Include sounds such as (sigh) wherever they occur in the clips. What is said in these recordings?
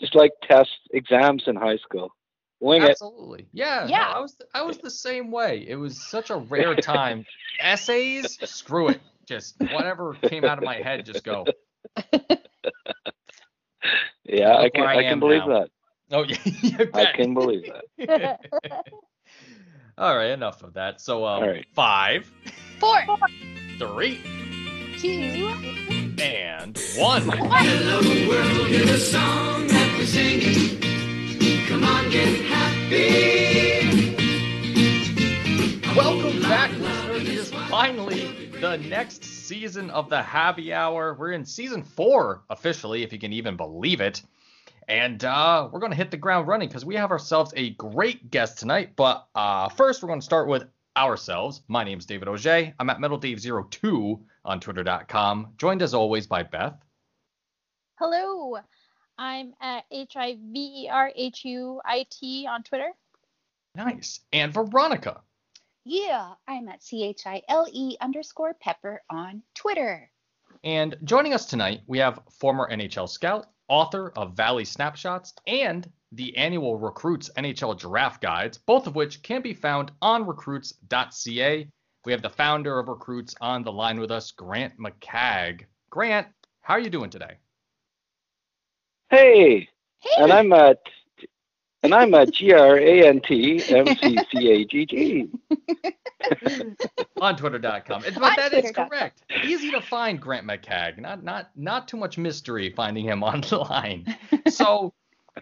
just like tests, exams in high school. Wing it. Absolutely. Yeah. no, Yeah. I was I was the same way. It was such a rare time. (laughs) Essays, screw it. Just whatever came out of my head, just go. (laughs) Yeah, I can where I I can believe now. that. Oh (laughs) yeah. I can believe that. All right, enough of that. So um, All right. five, Four, three, two, and one. Hello world, here's a song that we're singing. Come on, get happy. Welcome back, listeners. It is finally the next season of the Happy Hour. We're in season four officially, if you can even believe it. And uh, we're going to hit the ground running because we have ourselves a great guest tonight. But uh, first, we're going to start with ourselves. My name's David Auger. I'm at MetalDave02 on Twitter.com, joined as always by Beth. hello. I'm at H I V E R H U I T on Twitter. Nice. And Veronica. Yeah, I'm at C H I L E underscore pepper on Twitter. And joining us tonight, we have former NHL scout, author of Valley Snapshots, and the annual Recruits NHL Draft Guides, both of which can be found on recruits.ca. We have the founder of Recruits on the line with us, Grant McCagg. Grant, how are you doing today? Hey, Hey. and I'm at and I'm at G R A N T M C C A G G. (laughs) On twitter.com. And- On But that is twitter.com. correct. Easy to find Grant McCagg. Not not not too much mystery finding him (laughs) online. So,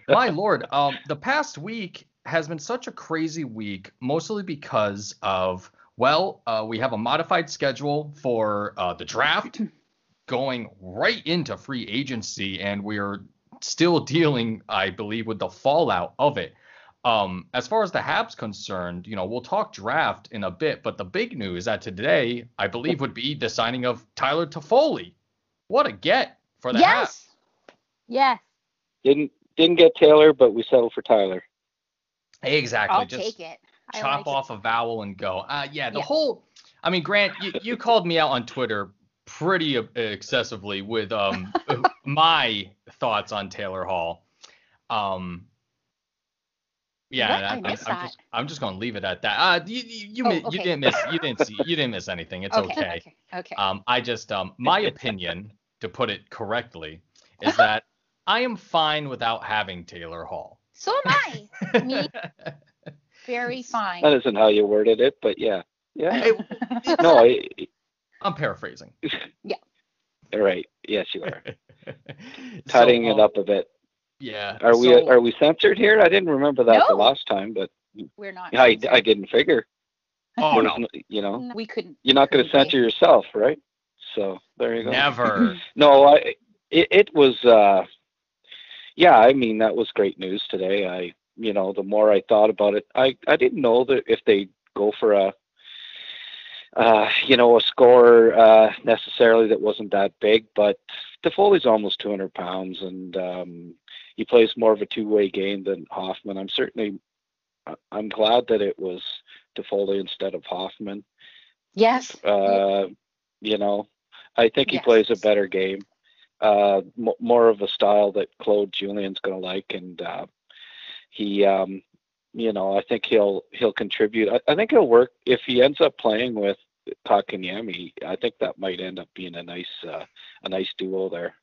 my lord, um, the past week has been such a crazy week, mostly because of well, uh, we have a modified schedule for uh, the draft going right into free agency, and we're still dealing, I believe, with the fallout of it. Um, as far as the Habs concerned, you know, we'll talk draft in a bit, but the big news that today, I believe, would be the signing of Tyler Toffoli. What a get for the Habs. yes. Yes. Didn't didn't get Taylor, but we settled for Tyler. Exactly. I'll Just take it. I chop like off a vowel and go. Uh, yeah, the Yeah. whole. I mean, Grant, you, you called me out on Twitter pretty excessively with um (laughs) my thoughts on Taylor Hall. Um. Yeah, What? and I I, am I'm that. just I'm just gonna leave it at that. Uh, you you you, Oh, mi- you didn't miss you didn't see you didn't miss anything. It's Okay, okay. okay. Okay. Um, I just um my opinion to put it correctly is that I am fine without having Taylor Hall. so am I. Me. (laughs) Very fine. That isn't how you worded it, but yeah, yeah. It- No, I, I'm paraphrasing. (laughs) Yeah. All right. Yes, you are (laughs) So, cutting it um, up a bit. Yeah. Are we so- are we censored here? I didn't remember that the last time, but We're not. I, censored. I didn't figure. Oh There's no, n- You know, We couldn't. you're not going to couldn't censor yourself, right? So there you go. never. (laughs) No, I it, it was uh yeah, I mean that was great news today. I you know, the more I thought about it, I I didn't know that if they go for a uh you know, a score uh necessarily that wasn't that big, but Toffoli's almost 200 pounds and um he plays more of a two-way game than Hoffman. I'm certainly I- I'm glad that it was Toffoli instead of Hoffman Yes. uh, you know, I think he Yes. plays a better game, uh, m- more of a style that Claude Julien's going to like, and uh, he, um, you know, I think he'll he'll contribute. I, I think he'll work if he ends up playing with Kotkaniemi. I think that might end up being a nice uh, a nice duo there.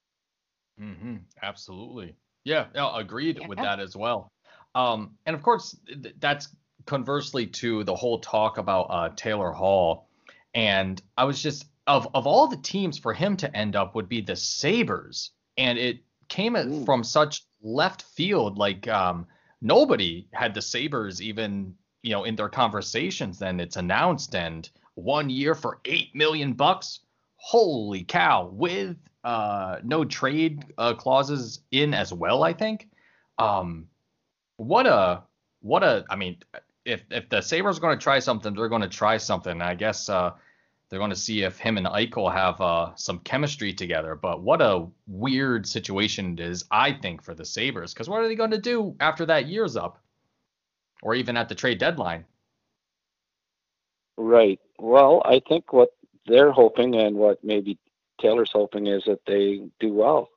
hmm Absolutely. Yeah, no, agreed with that as well. Um, and of course, th- that's conversely to the whole talk about uh, Taylor Hall. And I was just of of all the teams for him to end up would be the Sabres, and it came at- Ooh. from such left field. Like um, nobody had the Sabres even you know in their conversations. Then it's announced and one year for eight million bucks. Holy cow! With uh, no trade uh, clauses in as well. I think. Um, what a what a. I mean, if if the Sabres are going to try something, they're going to try something. I guess uh, they're going to see if him and Eichel have uh, some chemistry together. But what a weird situation it is, I think, for the Sabres. Because what are they going to do after that year's up, or even at the trade deadline? Right. Well, I think what they're hoping and what maybe Taylor's hoping is that they do well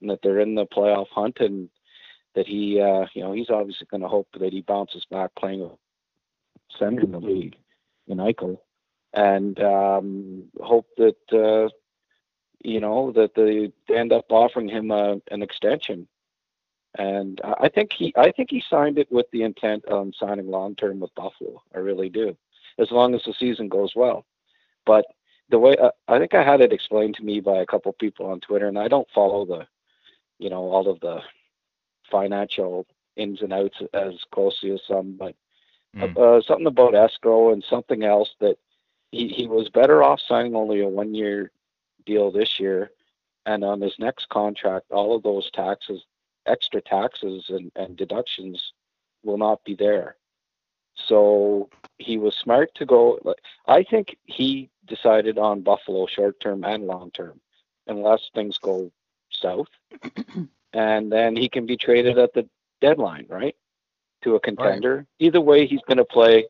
and that they're in the playoff hunt and that he, uh, you know, he's obviously going to hope that he bounces back playing with center in the league in Eichel, and um, hope that uh, you know that they end up offering him a, an extension. And I think he, I think he signed it with the intent on signing long term with Buffalo. I really do, as long as the season goes well. But the way uh, I think I had it explained to me by a couple people on Twitter, and I don't follow the, you know, all of the financial ins and outs as closely as some, but Mm. uh, something about escrow and something else that he, he was better off signing only a one year deal this year, and on his next contract, all of those taxes, extra taxes and, and deductions, will not be there. So he was smart to go. I think he decided on Buffalo short term and long term, unless things go south, (clears throat) and then he can be traded at the deadline, right, to a contender. Either way, he's going to play.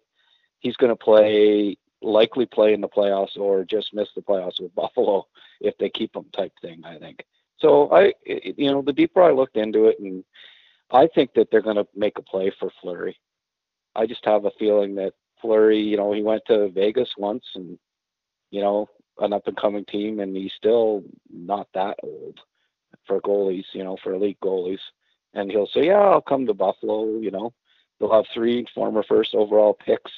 He's going to play likely play in the playoffs or just miss the playoffs with Buffalo (laughs) if they keep him type thing. I think. So I, you know, the deeper I looked into it, and I think that they're going to make a play for Fleury. I just have a feeling that Fleury, you know, he went to Vegas once and, you know, an up and coming team, and he's still not that old for goalies, you know, for elite goalies. And he'll say, yeah, I'll come to Buffalo, you know, they'll have three former first overall picks,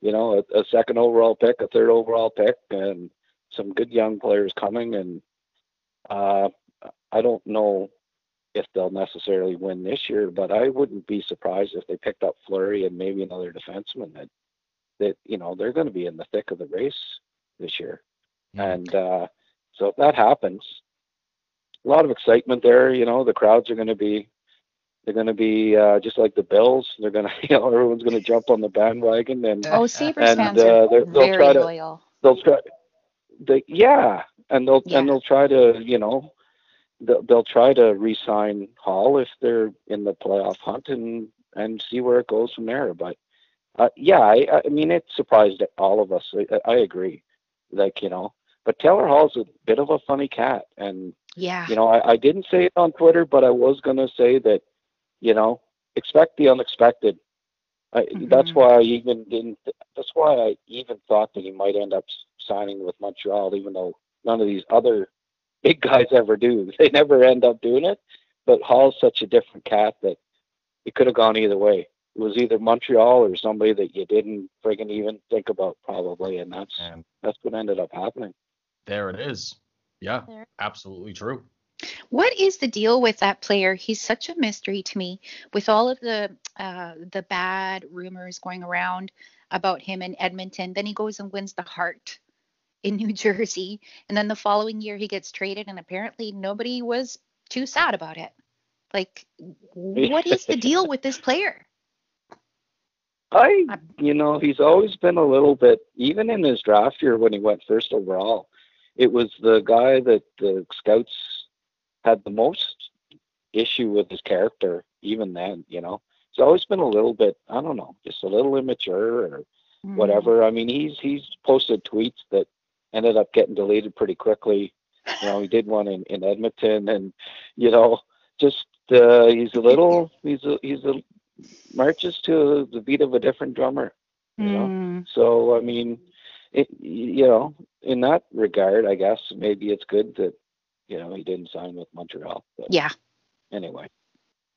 you know, a, a second overall pick, a third overall pick, and some good young players coming. And uh, I don't know if they'll necessarily win this year, but I wouldn't be surprised if they picked up Fleury and maybe another defenseman that that you know they're going to be in the thick of the race this year. And uh, so if that happens, a lot of excitement there. You know, the crowds are going to be they're going to be uh, just like the Bills. They're going (laughs) to, you know, everyone's going to jump on the bandwagon and (laughs) Oh, Sabres And, fans uh, are they're- they'll very try to- loyal. they'll try they yeah and they'll Yeah. and they'll try to you know they'll, they'll try to re-sign hall if they're in the playoff hunt and and see where it goes from there. But uh, yeah I, I mean it surprised all of us. I, I agree. Like you know but taylor hall's a bit of a funny cat. And Yeah. you know I, I didn't say it on twitter but i was going to say that you know expect the unexpected. I, that's Mhm. why i even didn't that's why i even thought that he might end up signing with montreal even though none of these other big guys ever do (laughs) they never end up doing it but hall's such a different cat that it could have gone either way it was either montreal or somebody that you didn't friggin' even think about probably and that's And that's what ended up happening there it is. Yeah, There. absolutely true. What is the deal with that player? He's such a mystery to me. With all of the uh, the bad rumors going around about him in Edmonton, then he goes and wins the Hart in New (laughs) Jersey, and then the following year he gets traded, and apparently nobody was too sad about it. Like, what is the deal with this player? (laughs) I, you know, he's always been a little bit, even in his draft year when he went first overall, it was the guy that the scouts had the most issue with his character, even then, you know. He's always been a little bit, I don't know, just a little immature or Mm. whatever. I mean, he's he's posted tweets that ended up getting deleted pretty quickly. You know, he did one in, in Edmonton, and you know, just uh, he's a little, he's a he's a marches to the beat of a different drummer. You know, Mm. so I mean, it, you know, in that regard, I guess maybe it's good that you know he didn't sign with Montreal. But Yeah. Anyway,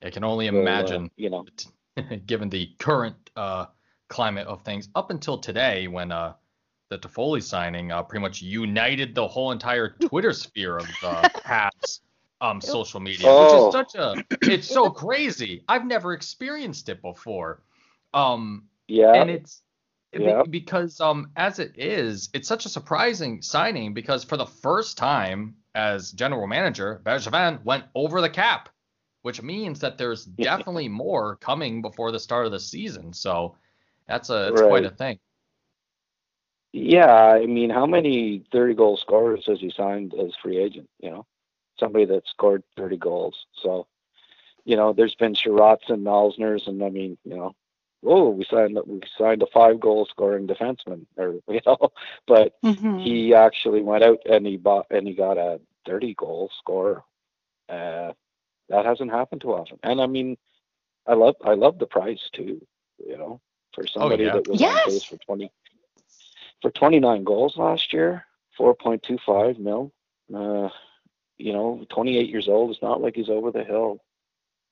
I can only so, uh, imagine, you know, (laughs) given the current uh, climate of things, up until today, when uh, the Toffoli signing uh, pretty much united the whole entire (laughs) Twitter sphere of uh, Habs (laughs) um, social media, Oh. which is such a, it's so (clears throat) crazy. I've never experienced it before. Um, yeah, and it's Yeah. because um as it is, it's such a surprising signing because for the first time as general manager, Bergevin went over the cap, which means that there's definitely more coming before the start of the season. So that's a it's quite a thing. Yeah, I mean, how many 30 goal scorers has he signed as free agent? You know, somebody that scored 30 goals. So, you know, there's been Sherratts and Malsners, and I mean, you know, oh, we signed we signed a five goal scoring defenseman, or (laughs) you know, but Mhm. he actually went out and he bought and he got a 30 goal scorer. Uh, that hasn't happened too often. And I mean, I love I love the price too. You know, for somebody yeah. that was Yes. on pace for twenty for twenty nine goals last year, four point two five mil. Uh, you know, twenty eight years old. It's not like he's over the hill.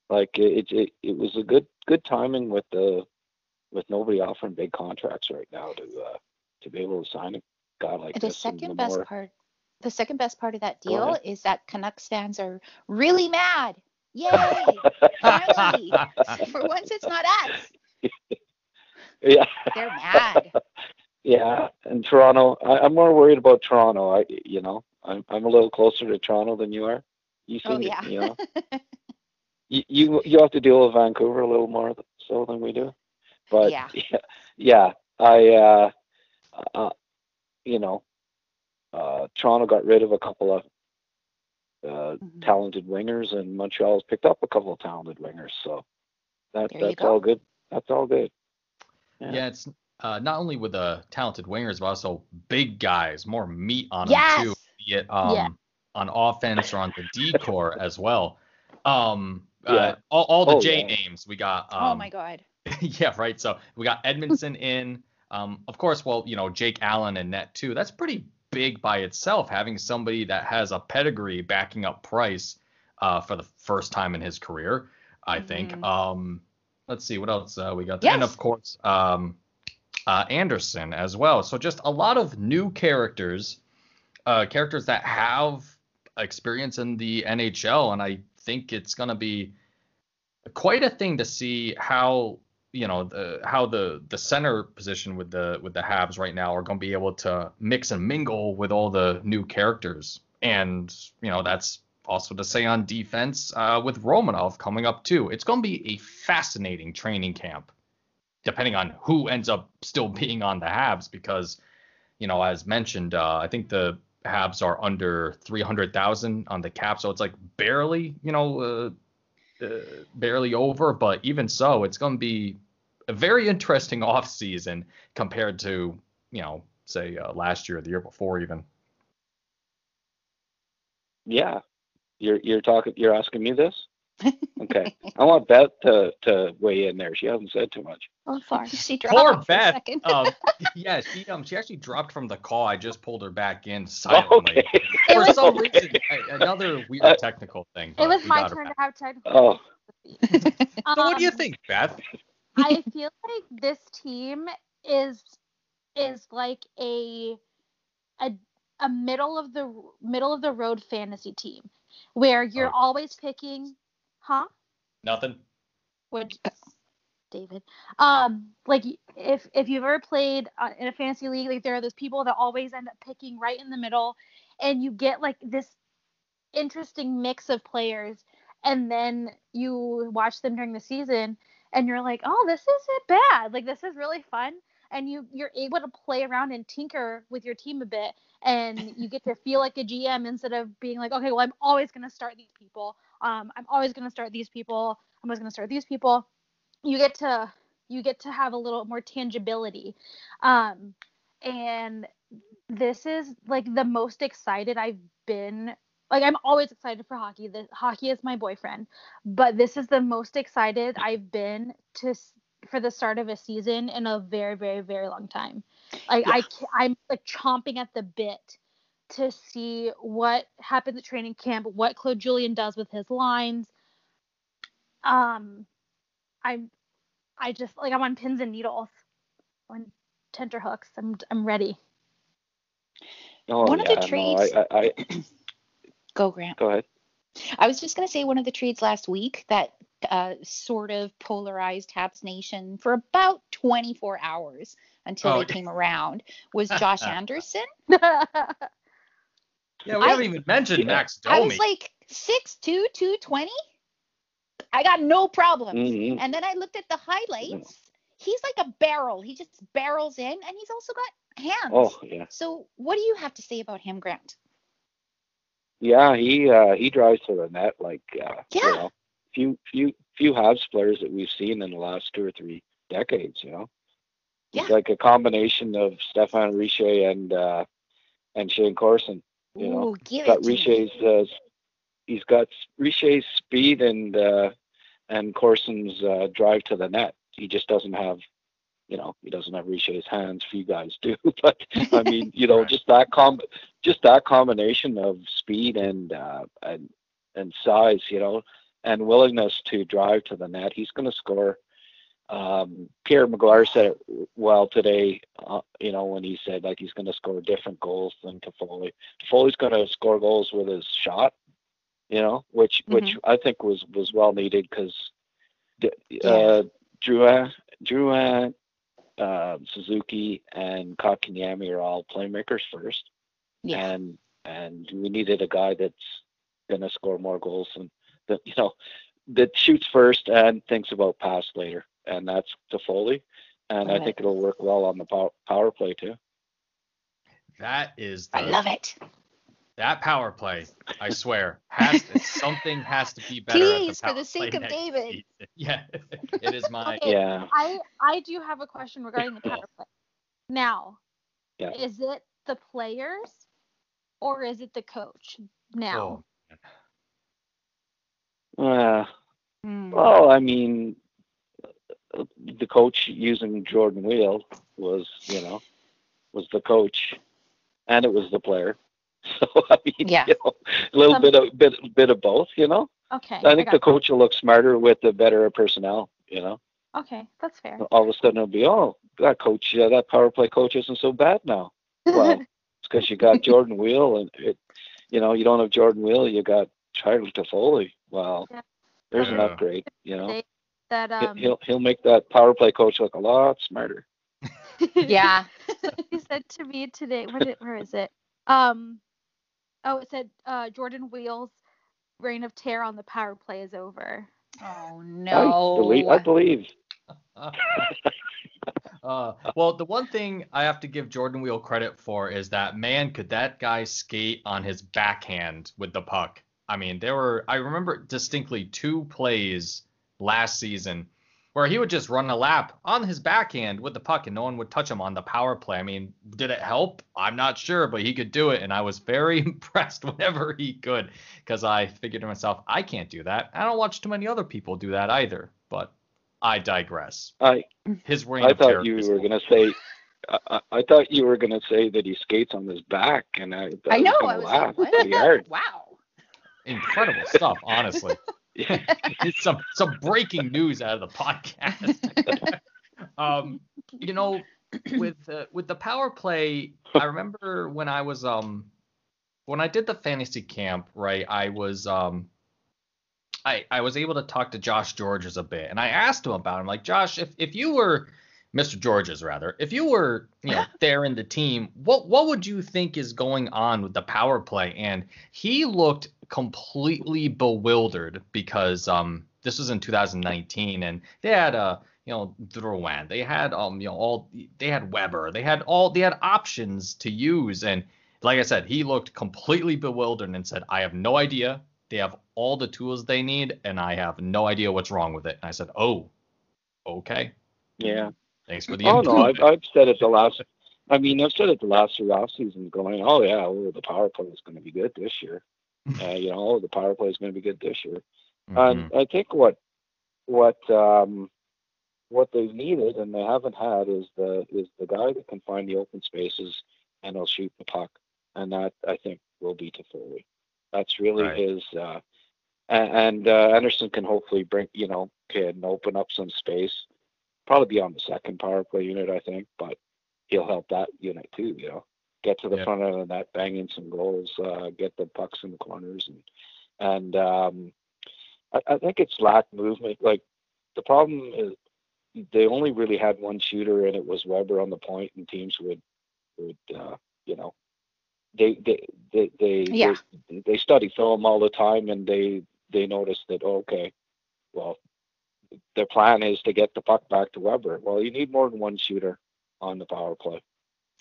Like it, it, it was a good good timing with the with nobody offering big contracts right now to uh, to be able to sign a guy like the this. and second the best more- part the second best part of that deal is that Canucks fans are really mad. Yay! Finally. (laughs) (laughs) For once it's not us. (laughs) yeah. They're mad. Yeah, and Toronto. I, I'm more worried about Toronto. I, you know, I'm I'm a little closer to Toronto than you are. You seem, Oh to- you know, (laughs) you, you you have to deal with Vancouver a little more so than we do. But Yeah. (laughs) yeah, yeah, I, uh, uh, you know, uh, Toronto got rid of a couple of uh, Mhm. talented wingers, and Montreal's picked up a couple of talented wingers. So that There that's go. all good. That's all good. Yeah, it's uh, not only with the talented wingers, but also big guys, more meat on Yes. them too, be it um, Yeah. on offense or on the decor (laughs) as well. Um, Yeah. uh, all, all the Oh, J yeah. names we got. Um, oh my god. (laughs) yeah, right. So we got Edmundson in. Um, of course, well, you know, Jake Allen and net too. That's pretty big by itself, having somebody that has a pedigree backing up Price uh, for the first time in his career. I think. Mhm. Um, let's see what else uh, we got. And Yes. of course, um, uh, Anderson as well. So just a lot of new characters, uh, characters that have experience in the NHL, and I think it's gonna be quite a thing to see how you know the how the the center position with the with the Habs right now are going to be able to mix and mingle with all the new characters, and you know that's also to say on defense uh, with Romanov coming up too. It's going to be a fascinating training camp, depending on who ends up still being on the Habs, because you know as mentioned, uh, I think the Habs are under 300,000 on the cap, so it's like barely, you know, uh, uh, barely over. But even so, it's going to be a very interesting (laughs) offseason compared to, you know, say uh, last year or the year before, even. Yeah, you're you're talking. You're asking me this. Okay, I want Beth to to weigh in there. She hasn't said too much. Oh, sorry. (laughs) She dropped Poor off for a Beth. second. Um, (laughs) yeah, she um she actually dropped from the call. I just pulled her back in silently. Okay. For was- some Okay. reason, a- another weird Uh, technical thing. It was my turn to have technical. Oh, (laughs) So what do you Um, think, Beth? I feel like this team is is like a a a middle of the middle of the road fantasy team where you're Oh. always picking, huh? Nothing. Would (laughs) David? Um, like if if you've ever played uh, in a fantasy league, like there are those people that always end up picking right in the middle, and you get like this interesting mix of players, and then you watch them during the season, and you're like, oh, this isn't bad. Like this is really fun, and you you're able to play around and tinker with your team a bit, and you get to feel like a GM instead of being like, okay, well, I'm always gonna start these people. Um, I'm always gonna start these people. I'm always gonna start these people. You get to you get to have a little more tangibility, um, and this is like the most excited I've been. Like I'm always excited for hockey. The hockey is my boyfriend, but this is the most excited I've been to for the start of a season in a very, very, very long time. Like I, I'm like chomping at the bit to see what happens at training camp, what Claude Julien does with his lines. Um, I'm, I just like I'm on pins and needles, on tenterhooks. I'm, I'm ready. oh One of yeah, the no, trades- I, I, I (clears throat) Go, Grant. go ahead. I was just going to say one of the trades last week that uh, sort of polarized Habs Nation for about 24 hours until Oh, they came around was Josh (laughs) Anderson. (laughs) Yeah, we I- haven't even mentioned Yeah. Max I was like 6'2", 220. I got no problems. Mhm. And then I looked at the highlights. He's like a barrel. He just barrels in, and he's also got hands. Oh yeah, So what do you have to say about him, Grant? yeah. He uh, he drives to the net like uh, Yeah. you know, few few few Habs players that we've seen in the last two or three decades. You know, he's Yeah. like a combination of Stéphane Richer and uh, and Shayne Corson. You know, Ooh, give got it to me. Richer's uh, he's got Richer's speed and uh, and Corson's uh, drive to the net. He just doesn't have, you know, he doesn't have Richer's hands. Few guys do, (laughs) but I mean, you know, (laughs) Right. just that com, just that combination of speed and uh, and and size, you know, and willingness to drive to the net. He's going to score. Um, Pierre McGuire said it well today, uh, you know, when he said like he's going to score different goals than Toffoli. Toffoli's going to score goals with his shot, you know, which which I think was was well needed because uh, Drouin, Drouin, uh, Suzuki, and Kotkaniemi are all playmakers first, Yeah. and and we needed a guy that's going to score more goals and that you know that shoots first and thinks about pass later, and that's Toffoli. And I Love think it. it'll work well on the power, power play too. That is the, I love it. that power play. I swear, has to, something has to be better. Please, at for the, the sake of David. season. (laughs) Yeah, it is my. Okay. Yeah. I I do have a question regarding the power play. Now, Yeah. is it the players or is it the coach? Now, Oh, Uh, Mm. Well, I mean, the coach using Jordan Weal was, you know, was the coach, and it was the player. (laughs) So I mean, Yeah. you know, a little Some- bit of bit bit of both. You know, okay. I think got the coach will look smarter with the better personnel. You know, Okay, that's fair. all of a sudden it'll be, oh, that coach, yeah, that power play coach isn't so bad now. Well, (laughs) it's because you got Jordan Weal, and it, you know, you don't have Jordan Weal, you got Charlie Toffoli. Well, Yeah. there's an upgrade. You know. They- that He- um he'll he'll make that power play coach look a lot smarter. (laughs) Yeah. (laughs) he said to me today what it, where is it um oh it said uh Jordan Weal's reign of terror on the power play is over Oh I no. believe. I (laughs) believe. Uh, well, the one thing I have to give Jordan Weal credit for is that man, could that guy skate on his backhand with the puck? I mean, there were I remember distinctly two plays last season where he would just run a lap on his backhand with the puck and no one would touch him on the power play. I mean, did it help? I'm not sure, but he could do it, and I was very (laughs) impressed whenever he could because I figured to myself, I can't do that. I don't watch too many other people do that either, but I digress. I His reign I of terror thought you were gonna say. I, I- I thought you were gonna say that he skates on his back, and I, I know. was I was laugh like, what? Wow. incredible stuff, honestly. (laughs) (laughs) It's some some breaking news out of the podcast. (laughs) um, you know, (clears throat) with uh, with the power play, I remember when I was um when I did the fantasy camp, right? I was um I I was able to talk to Josh Gorges a bit, and I asked him about him. Like, Josh, if if you were Mr. Gorges, rather, if you were you know (laughs) there in the team, what what would you think is going on with the power play? And he looked completely bewildered because um this was in 2019 and they had uh you know Drouin, they had um you know all they had Weber, they had all they had options to use and like I said, he looked completely bewildered and said, "I have no idea. They have all the tools they need, and I have no idea what's wrong with it." And I said, "Oh, okay. Yeah. Thanks for the (laughs) Oh no, I've. I've said it the last. I mean, I've said it the last three off seasons, going, oh yeah, oh the power play is going to be good this year. Uh, you know, oh, the power play is going to be good this year. Mhm. And I think what what um, what they've needed and they haven't had is the is the guy that can find the open spaces and he'll shoot the puck, and that I think will be Toffoli. That's really Right. his. Uh, and and uh, Anderson can hopefully bring you know can open up some space. Probably be on the second power play unit, I think, but he'll help that unit too. You know, get to the Yeah. front of the net, bang in some goals, uh, get the pucks in the corners, and and um, I, I think it's lack movement. Like the problem is they only really had one shooter, and it was Weber on the point, and teams would would uh, you know they they they they, Yeah. they they study film all the time, and they they notice that oh, okay, well their plan is to get the puck back to Weber. Well, you need more than one shooter on the power play.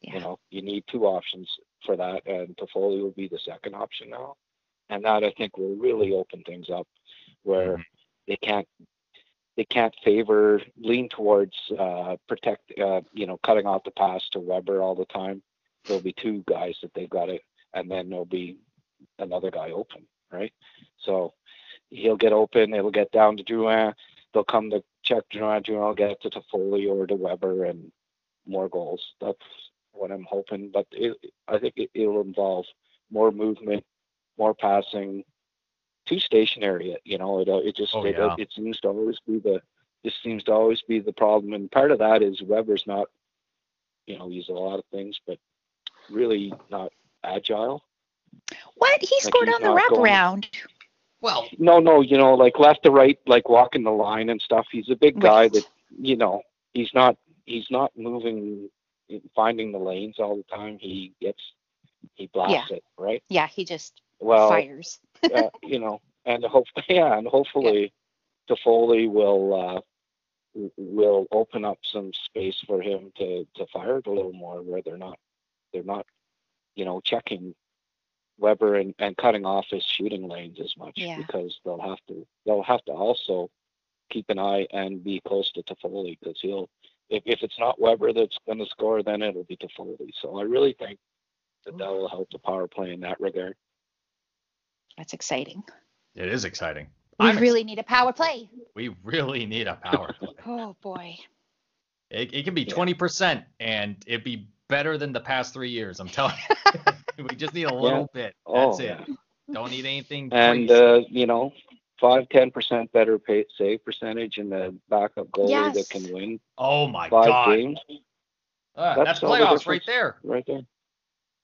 You know, you need two options for that, and Toffoli will be the second option now, and that I think will really open things up, where Mhm. they can't they can't favor lean towards uh, protect uh, you know cutting off the pass to Weber all the time. There'll be two guys that they've got it, and then there'll be another guy open, right? So he'll get open. It'll get down to Drouin. they'll come to check I'll get to Toffoli or to Weber and more goals. That's what I'm hoping. But it, I think it, it'll involve more movement, more passing, too stationary. You know, it it just Oh, it, yeah. it seems to always be the this seems to always be the problem. And part of that is Weber's not, you know, he's a lot of things, but really not agile. What? He scored on the not going- wraparound. Well, No, no, you know, like left to right, like walking the line and stuff. He's a big guy Right. that, you know, he's not he's not moving, finding the lanes all the time. He gets he blasts it, right? Yeah, he just Well, fires. uh, you know, and hope (laughs) yeah, and hopefully, Toffoli will uh, will open up some space for him to to fire it a little more, where they're not they're not, you know, checking Weber and, and cutting off his shooting lanes as much Yeah. because they'll have to they'll have to also keep an eye and be close to Toffoli because he'll if, if it's not Weber that's going to score, then it'll be Toffoli. So I really think that that will help the power play in that regard. That's exciting. it is exciting. We I'm ex- really need a power play. we really need a power (laughs) play. Oh boy. It, it can be Yeah. 20% and it'd be better than the past three years. I'm telling you. (laughs) we just need a little bit. That's Oh, it. yeah. Don't need anything. and uh, you know, five ten percent better pay, save percentage in the backup goalie Yes. that can win oh my five God. games Ah, That's that's all the playoffs right there. right there.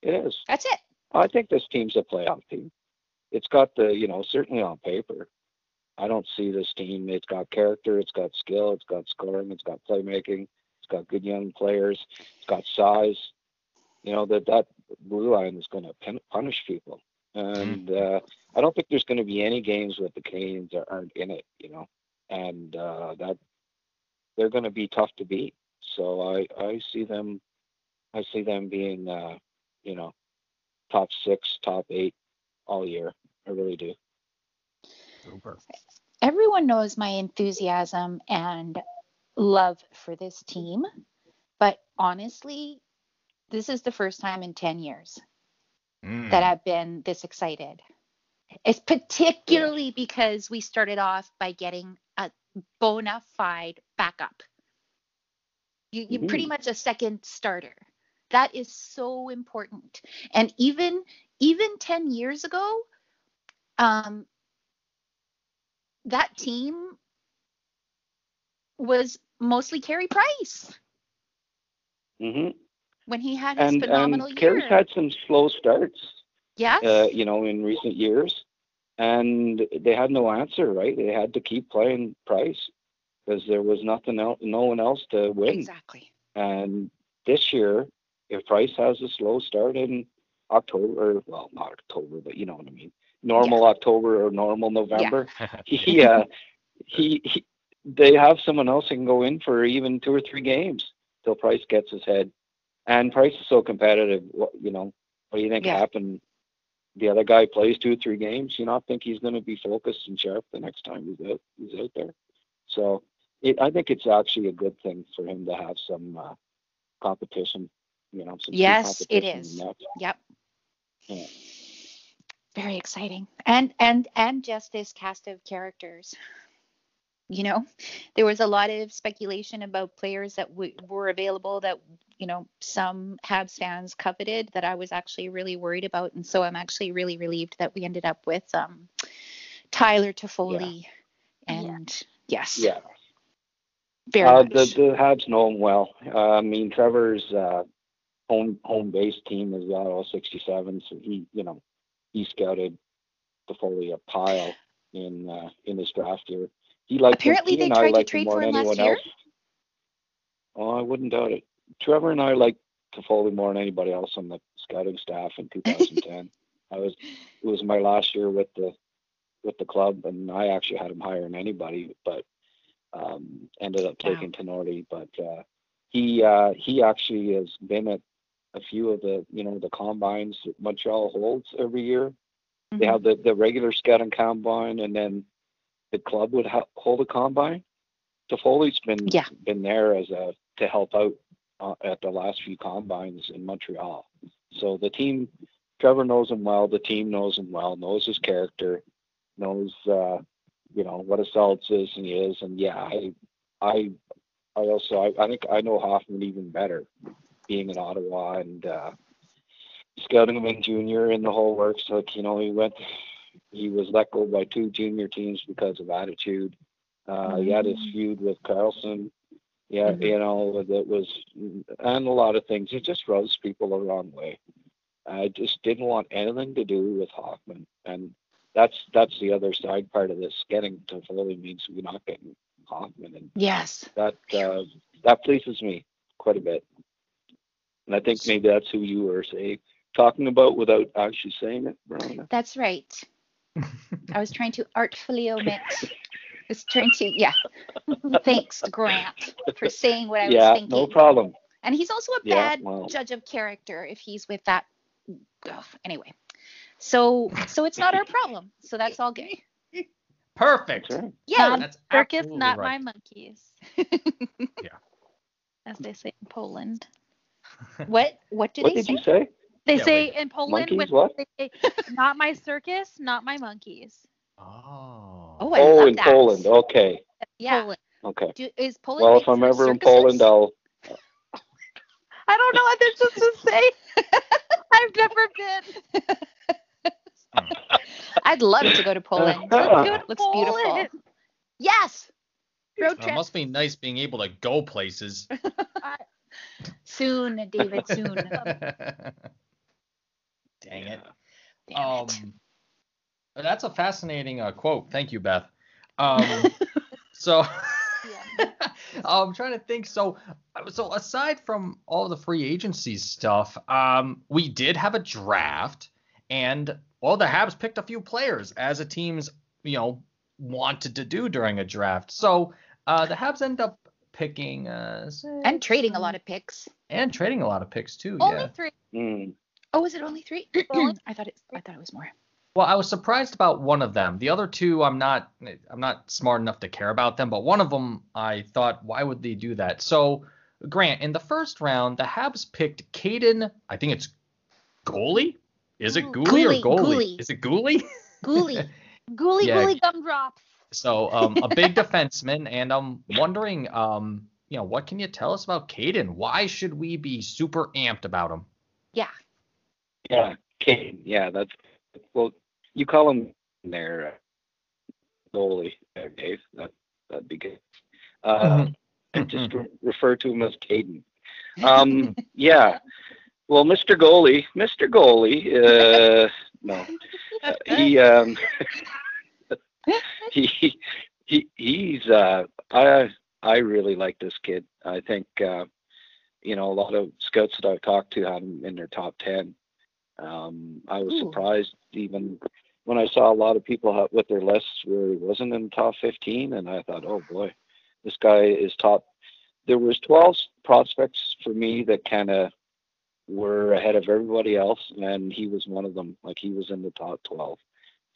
It is. That's it. I think this team's a playoff team. It's got the you know certainly on paper. I don't see this team. It's got character. It's got skill. It's got scoring. It's got playmaking. It's got good young players. It's got size. You know that that blue line is going to punish people. And uh, I don't think there's going to be any games with the Canadiens that aren't in it. You know, and uh, that they're going to be tough to beat. So I I see them. I see them being uh, you know top six, top eight all year. I really do. Super. Everyone knows my enthusiasm and love for this team, but honestly, this is the first time in 10 years Mm. that I've been this excited. It's particularly because we started off by getting a bona fide backup. You, you pretty much a second starter. That is so important. And even even 10 years ago, um, that team was mostly Carey Price hmm when he had his And phenomenal and year. Carey's had some slow starts, yes. uh, you know, in recent years, and they had no answer. Right? They had to keep playing Price because there was nothing else, no one else to win. exactly. And this year, if Price has a slow start in October, or, well, not October, but you know what I mean, normal October or normal November, (laughs) he, uh, he, he, they have someone else who can go in for even two or three games till Price gets his head. And Price is so competitive. What you know, what do you think Yeah. happened? The other guy plays two or three games. You not think he's going to be focused and sharp the next time he's out. He's out there. So it, I think it's actually a good thing for him to have some uh, competition. You know, some Yes, it is. Yep. Yeah. Very exciting. And and and just this cast of characters. You know, there was a lot of speculation about players that w- were available that you know some Habs fans coveted that I was actually really worried about, and so I'm actually really relieved that we ended up with um, Tyler Toffoli. And yes, Yeah. very Uh, much. the the Habs know him well. Uh, I mean, Trevor's uh, home home base team is the Ottawa 67, so he you know he scouted Toffoli a pile in uh, in his draft year. He liked Apparently he they tried to trade more for him last anyone year? else. Oh, I wouldn't doubt it. Trevor and I liked Toffoli more than anybody else on the scouting staff in 2010. (laughs) I was it was my last year with the with the club, and I actually had him higher than anybody, but um, ended up Wow. taking Tinordi. But uh, he uh, he actually has been at a few of the you know the combines that Montreal holds every year. They Mhm. have the, the regular scouting combine, and then the club would ha- hold a combine. Toffoli's been Yeah. been there as a to help out uh, at the last few combines in Montreal. So the team, Trevor knows him well. The team knows him well. Knows his character. Knows uh, you know what a solid citizen he is, and yeah, I I I also I, I think I know Hoffman even better, being in Ottawa and uh, scouting him in junior and the whole works. Like you know, he went, he was let go by two junior teams because of attitude. Uh, He had his feud with Karlsson. Yeah, Mhm. you know that was, and a lot of things. He just rubs people the wrong way. I just didn't want anything to do with Hoffman, and that's that's the other side part of this. Getting Toffoli means we're not getting Hoffman, and Yes. that uh, that pleases me quite a bit. And I think maybe that's who you were say talking about without actually saying it, Verona. That's right. (laughs) I was trying to artfully omit. I was trying to, yeah. Thanks, Grant, for saying what I was thinking. Yeah, thinking. no problem. And he's also a Yeah, bad well. judge of character if he's with that. Ugh, anyway, so so it's not our problem. So that's all good. Perfect. That's. Yeah. Not That's circus, absolutely not right. my monkeys. (laughs) Yeah. As they say in Poland. (laughs) What what do What they did say? you say? They Yeah, say wait. in Poland Monkeys, with they say, not my circus, not my monkeys. Oh. Oh, I oh, love in that. Poland. Okay. Yeah. Poland. Okay. Do, is Poland? Well, if I'm for ever in? Poland, I'll. I don't know what this is to say. (laughs) I've never been. (laughs) I'd love to go to Poland. (laughs) Let's go to Looks beautiful. Yes. Road It must be nice being able to go places. soon, David. Soon. Dang it. Damn Um, it. that's a fascinating uh, quote. Thank you, Beth. Um, (laughs) so (laughs) I'm trying to think. So, so aside from all the free agency stuff, um, we did have a draft, and well, the Habs picked a few players as a team's, you know, wanted to do during a draft. So, uh, the Habs end up picking uh, And trading a lot of picks. and trading a lot of picks too. Only yeah. three. Mm. Oh, was it only three? (clears throat) I thought it. I thought it was more. Well, I was surprised about one of them. The other two, I'm not, I'm not smart enough to care about them. But one of them, I thought, why would they do that? So, Grant, in the first round, the Habs picked Kaiden. I think it's goalie. Is it Ooh. Guhle or goalie? Guhle. Is it Guhle? (laughs) Guhle. Gooly Yeah. gooly gumdrops. so, um, a big (laughs) defenseman, and I'm wondering, um, you know, what can you tell us about Kaiden? Why should we be super amped about him? yeah. Yeah, Kane. Yeah, that's well. You call him there, uh, goalie, uh, Dave. That that'd be good. Uh, and just re- refer to him as Kaiden. (laughs) Um, yeah. Well, Mr. Goalie, Mr. Goalie. Uh, no, Uh, he um, (laughs) he he he's uh, I I really like this kid. I think uh, you know a lot of scouts that I've talked to had him in their top ten. Um, I was Ooh. surprised even when I saw a lot of people with their lists where he wasn't in the top 15, and I thought, oh boy, this guy is top. There was 12 prospects for me that kind of were ahead of everybody else, and he was one of them. Like he was in the top 12.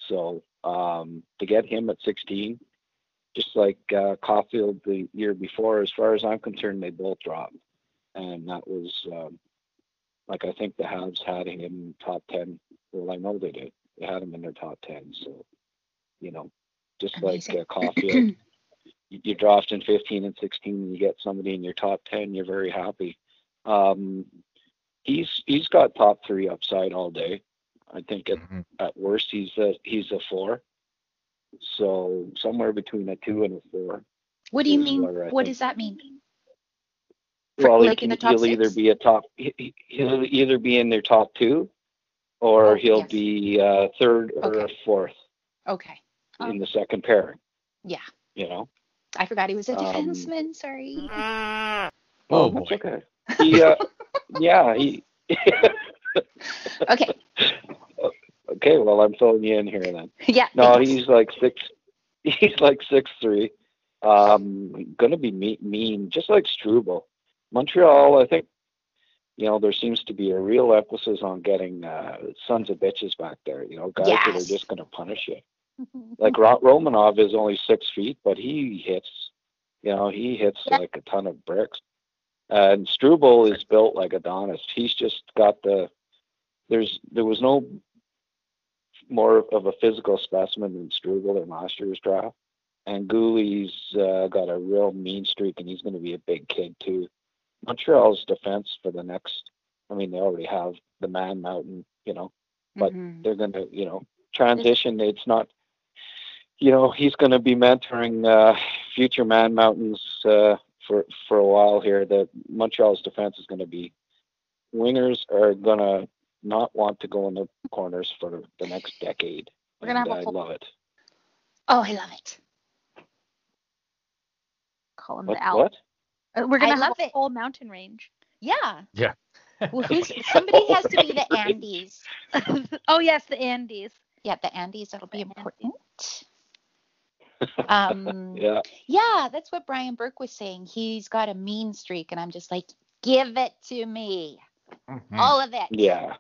So um, to get him at 16, just like uh, Caulfield the year before, as far as I'm concerned, they both dropped, and that was um, like I think the Habs had him in top 10. Well, I know they did. They had him in their top 10. So you know, just Amazing. like uh, Caulfield, (clears throat) you, you draft in 15 and 16, and you get somebody in your top 10, you're very happy. Um, he's he's got top three upside all day. I think at, Mhm. at worst he's a he's a four. So somewhere between a two and a four. What do you mean? What does that mean? For- Well, he, in the top he'll either be a top he- he- he'll either be in their top two, or Oh, he'll yes. be uh, third or Okay. fourth Okay. in the second pairing. Yeah. You know. I forgot he was a Um, defenseman. Sorry. Oh, that's boy. okay. He, uh, (laughs) yeah, he. Okay. (laughs) okay, well, I'm filling you in here then. (laughs) Yeah. No, thanks. he's like six. He's like six three. Um, gonna be me- mean, just like Struble. Montreal, I think. You know, there seems to be a real emphasis on getting uh, sons of bitches back there. You know, guys that are just gonna punish you. Like Romanov is only six feet, but he hits. You know, he hits Yeah. like a ton of bricks. And Struble is built like Adonis. He's just got the. There's there was no more of a physical specimen than Struble in last year's draft. And Guhle's uh, got a real mean streak, and he's going to be a big kid too. Montreal's defense for the next, I mean, they already have the man mountain, you know, but Mhm. they're going to, you know, transition. It's not, you know, he's going to be mentoring uh, future man mountains uh, for for a while here. The Montreal's defense is going to be wingers are going to not want to go in the corners for the next decade. We're gonna and have a I love it. Oh, I love it. Call him What? the Alp. what? Uh, We're gonna I have love a it. whole mountain range. Yeah. Yeah. Well, (laughs) somebody has to be the Andes. (laughs) oh yes, the Andes. Yeah, the Andes. That'll be important. Um, (laughs) Yeah. yeah, that's what Brian Burke was saying. He's got a mean streak, and I'm just like, give it to me, Mhm. all of it. Yeah.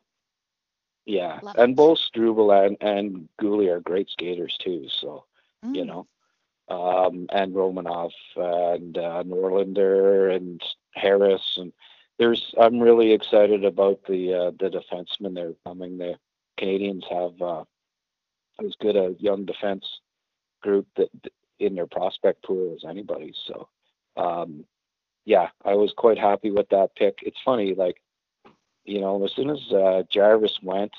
Yeah. Love and it. both Struble and, and Guhle are great skaters too. So, you Mm. know, um, and Romanov and uh, Norlander and Harris. And there's, I'm really excited about the, uh, the defensemen that are coming. The Canadiens have uh, as good a young defense group that in their prospect pool as anybody. So, um, yeah, I was quite happy with that pick. It's funny, like, you know, as soon as uh, Jarvis went,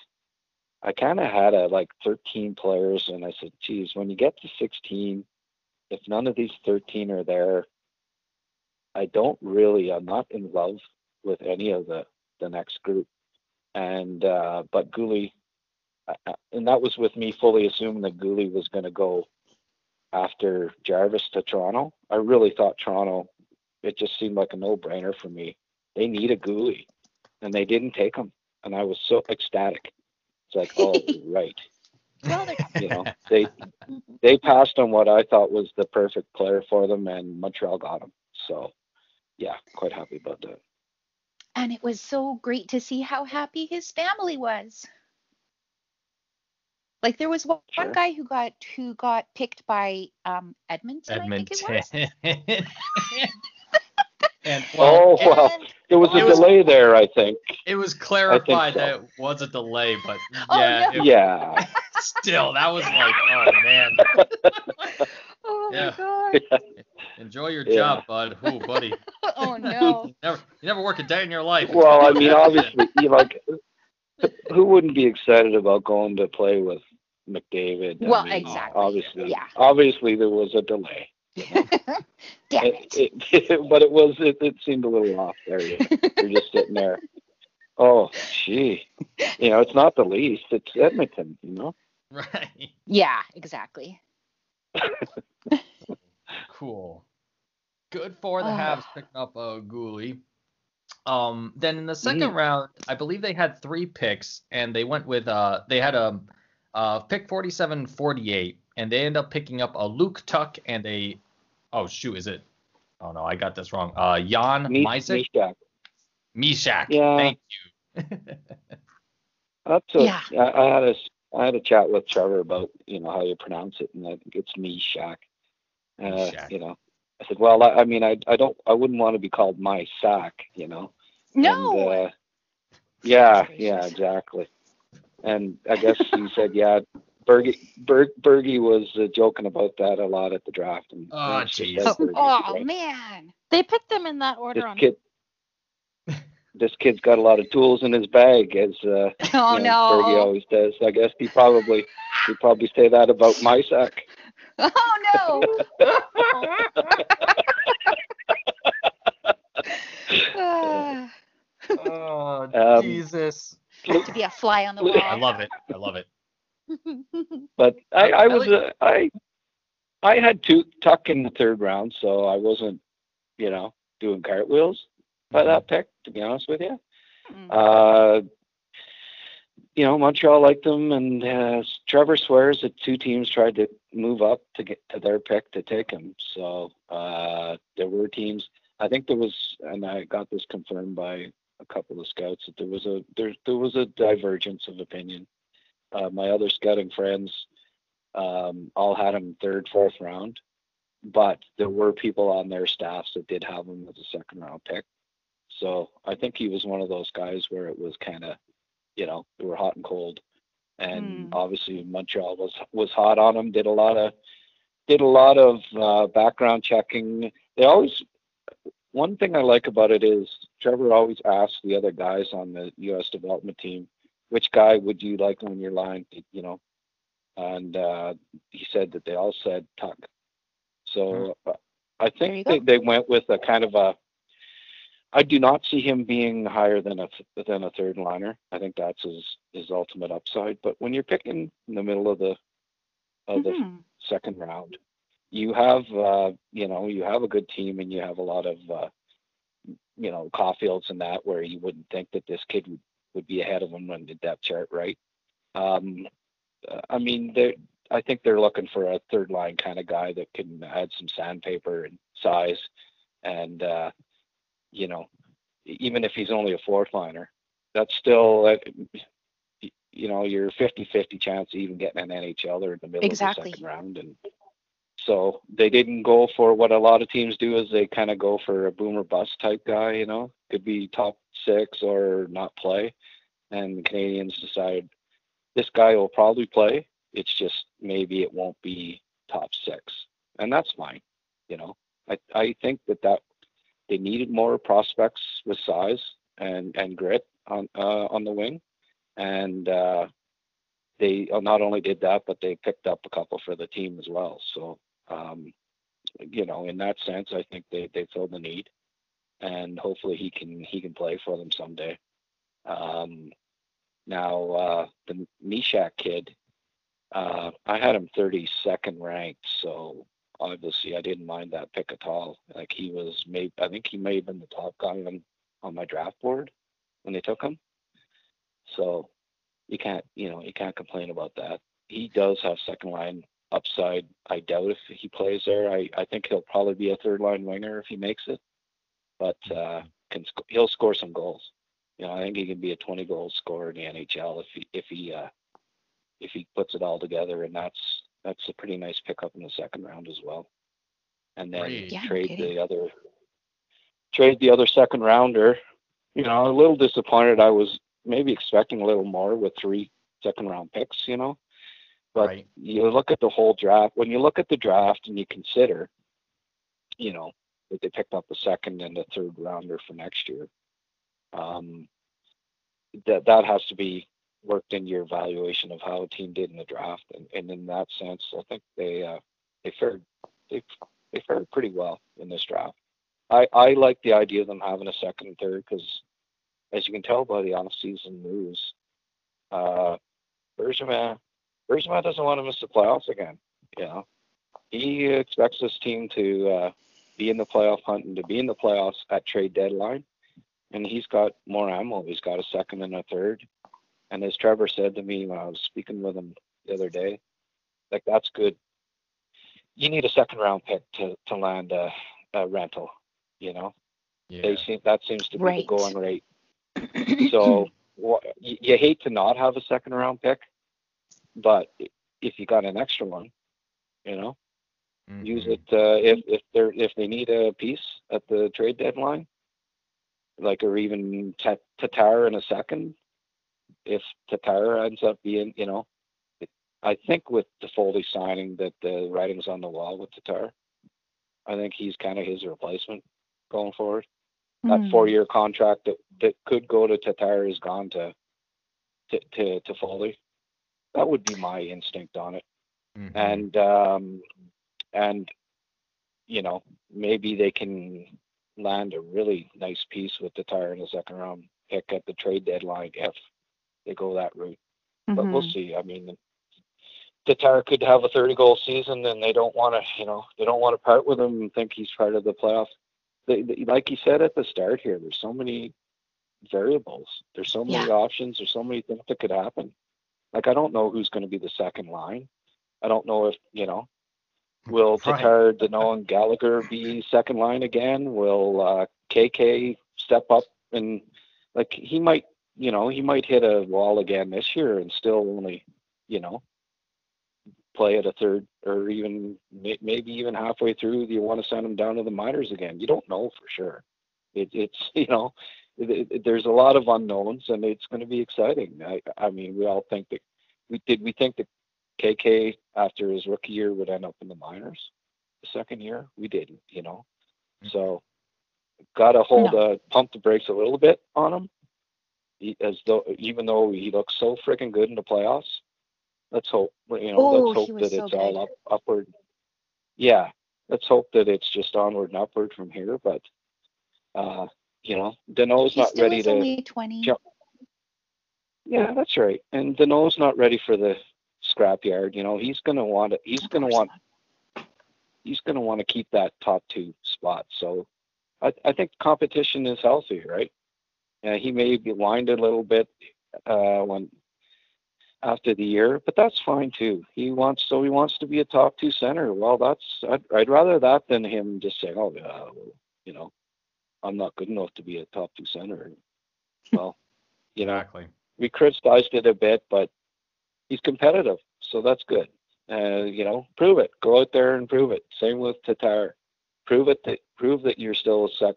I kind of had a like 13 players, and I said, geez, when you get to 16, if none of these 13 are there, I don't really, I'm not in love with any of the the next group. And uh, but Guhle, uh, uh, and that was with me fully assuming that Guhle was going to go after Jarvis to Toronto. I really thought Toronto. It just seemed like a no-brainer for me. They need a Guhle, and they didn't take him, and I was so ecstatic. It's like, (laughs) oh, right, Well, you know, they (laughs) they passed on what I thought was the perfect player for them, and Montreal got him. So, yeah, quite happy about that. and it was so great to see how happy his family was. Like there was one, one guy who got who got picked by um Edmonton, I think it was. Edmonton. (laughs) (laughs) and well, oh well, And- there was a was- delay there, I think. it was clarified so. that it was a delay, but Oh, yeah, no. it- Yeah, still that was like, oh man, (laughs) Oh Yeah. my god. enjoy your Yeah. job, bud. Ooh, buddy, (laughs) Oh no. you never, you never work a day in your life. well, I mean, (laughs) obviously, you like, who wouldn't be excited about going to play with McDavid? I Well, mean, exactly. Obviously, Yeah. obviously, there was a delay. Damn it. It, it, but it was it, it seemed a little off there. You- You're just sitting there. Oh, gee, you know, it's not the least. It's Edmonton, you know. Right. (laughs) Yeah, exactly. Cool. Good for the Ah. Habs picking up a Guhle. Um, then in the second Mm. round, I believe they had three picks, and they went with uh, they had a uh, pick 47, 48, and they end up picking up a Luke Tuck and a oh shoot, is it? Oh no, I got this wrong. Uh, Jan Me- Mizek, Mysak. Mysak. Yeah. Thank you. (laughs) That's a, Yeah. I, I had a s- I had a chat with Trevor about you know how you pronounce it, and I think it's Mysak. Uh, Mysak. you know, I said, well, I, I mean, I I don't I wouldn't want to be called my sack, you know. No. And, uh, yeah, yeah, exactly. And I guess he (laughs) said, yeah, Bergie, Ber, Bergie was uh, joking about that a lot at the draft. And Oh, it's jeez. like Bergie, oh right? man. They picked them in that order This on kid, this kid's got a lot of tools in his bag, as uh, (laughs) Oh you know, Bergie no. always does. I guess he probably he probably say that about my sack. (laughs) Oh no. Ah, (laughs) Oh Um, Jesus. to be a fly on the wall. I love it. I love it. But I, I I was uh, I I had to tuck in the third round, so I wasn't you know doing cartwheels by that pick. To be honest with you. Mm. Uh, you know, Montreal liked them, and uh, Trevor swears that two teams tried to move up to get to their pick to take him. So uh, there were teams. I think there was, and I got this confirmed by a couple of scouts that there was a there there was a divergence of opinion. Uh, my other scouting friends um, all had him third, fourth round, but there were people on their staffs that did have him as a second round pick. So I think he was one of those guys where it was kind of, you know, they were hot and cold. and Hmm. obviously Montreal was was hot on him. Did a lot of did a lot of uh, background checking. They always one thing I like about it is Trevor always asks the other guys on the U.S. development team, which guy would you like on your line? You know, and uh, he said that they all said Tuck. So uh, I think go. they, they went with a kind of a. I do not see him being higher than a th- than a third liner. I think that's his his ultimate upside. But when you're picking in the middle of the of the Mhm. second round. You have, uh, you know, you have a good team, and you have a lot of, uh, you know, Caufields and that, where you wouldn't think that this kid would, would be ahead of him on the depth chart, right? Um, I mean, they I think they're looking for a third line kind of guy that can add some sandpaper and size, and uh, you know, even if he's only a fourth liner, that's still, uh, you know, you're 50-50 chance of even getting an NHLer in the middle Exactly. of the second round, and so they didn't go for what a lot of teams do is they kind of go for a boomer bust type guy, you know, could be top six or not play. And the Canadiens decided this guy will probably play. It's just maybe it won't be top six, and that's fine. You know, I I think that that they needed more prospects with size and and grit on uh, on the wing, and uh, they uh, not only did that, but they picked up a couple for the team as well. So um, you know, in that sense, I think they they filled the need, and hopefully he can he can play for them someday. Um, now uh, the Mysak kid, uh, I had him 32nd ranked, so obviously I didn't mind that pick at all. Like he was maybe I think he may have been the top guy on on my draft board when they took him. So you can't you know you can't complain about that. He does have second line upside. I doubt if he plays there. I, I think he'll probably be a third line winger if he makes it, but uh, can sc- he'll score some goals. You know, I think he can be a 20 goal scorer in the NHL if he if he uh, if he puts it all together, and that's that's a pretty nice pickup in the second round as well. And then Yeah, trade the other trade the other second rounder. You know, a little disappointed. I was maybe expecting a little more with three second round picks. You know, but Right. you look at the whole draft. When you look at the draft and you consider, you know, that they picked up a second and a third rounder for next year, um, that that has to be worked into your evaluation of how a team did in the draft. And, and in that sense, I think they uh, they fared they they fared pretty well in this draft. I I like the idea of them having a second and third because, as you can tell by the off-season news, uh, Bergevin Bergevin doesn't want to miss the playoffs again. You know, he expects this team to uh, be in the playoff hunt and to be in the playoffs at trade deadline. And he's got more ammo. He's got a second and a third. And as Trevor said to me when I was speaking with him the other day, like that's good. You need a second round pick to to land a, a rental. You know, Yeah. they seem that seems to be Right. the going rate. (clears throat) So wha- you, you hate to not have a second round pick, but if you got an extra one, you know, use Mhm. it uh, if if they're if they need a piece at the trade deadline, like or even Ta- Tatar in a second. If Tatar ends up being, you know, it, I think with the Toffoli signing that the writing's on the wall with Tatar. I think he's kind of his replacement going forward. That Hmm. four-year contract that, that could go to Tatar is gone to to to, to Toffoli. That would be my instinct on it Mhm. and um, and you know maybe they can land a really nice piece with Tatar in the second round pick at the trade deadline if they go that route. But we'll Mhm. see. I mean, the Tatar could have a 30 goal season, and they don't want to, you know, they don't want to part with him and think he's part of the playoff. They, they, like you said at the start here, there's so many variables. There's so many options. There's so many things that could happen. Like I don't know who's going to be the second line. I don't know if you know. Will Right. Tatar, Danault, and Gallagher be second line again? Will uh, KK step up and like he might, you know, he might hit a wall again this year and still only, you know, play at a third or even maybe even halfway through. Do you want to send him down to the minors again? You don't know for sure. It, it's (laughs) you know, it, it, there's a lot of unknowns and it's going to be exciting. I, I mean, we all think that we did we think that KK after his rookie year would end up in the minors the second year? We didn't, you know. So got to hold uh, pump the brakes a little bit on him, he, as though even though he looks so freaking good in the playoffs. Let's hope you know. Oh, let's hope that so it's all up upward. Yeah, let's hope that it's just onward and upward from here. But uh, you know, Danault's He not ready is to. only 20. jump. Yeah, that's right. And Danault's not ready for the scrapyard. You know, he's gonna want to. He's Of gonna want not. he's going to want to keep that top two spot. So I, I think competition is healthy, right? Uh, he may be whined a little bit uh, when after the year, but that's fine too. He wants so he wants to be a top two center. Well, that's I'd, I'd rather that than him just saying, oh, yeah, well, you know, I'm not good enough to be a top two center. Well, (laughs) you know, Exactly. we criticized it a bit, but he's competitive, so that's good. Uh, you know, prove it. Go out there and prove it. Same with Tatar. Prove it that prove that you're still a sec.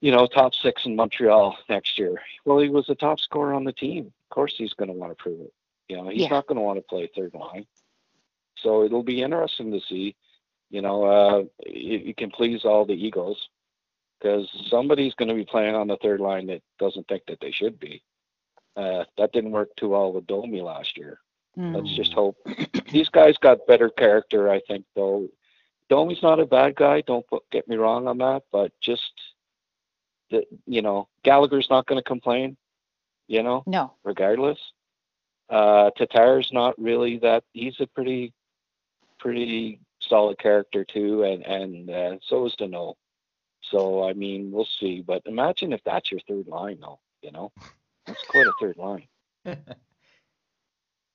You know, top six in Montreal next year. Well, he was the top scorer on the team. Of course, he's going to want to prove it. You know, he's Yeah. not going to want to play third line. So it'll be interesting to see. You know, uh, you, you can please all the egos because somebody's going to be playing on the third line that doesn't think that they should be. Uh, that didn't work too well with Domi last year. Let's just hope these guys got better character. I think though. Domi's not a bad guy. Don't put, get me wrong on that, but just that you know Gallagher's not going to complain. You know, No. regardless. Uh, Tatar's not really that. He's a pretty, pretty solid character too, and and uh, so is Danault. So I mean, we'll see. But imagine if that's your third line, though. You know, that's quite a third line. (laughs)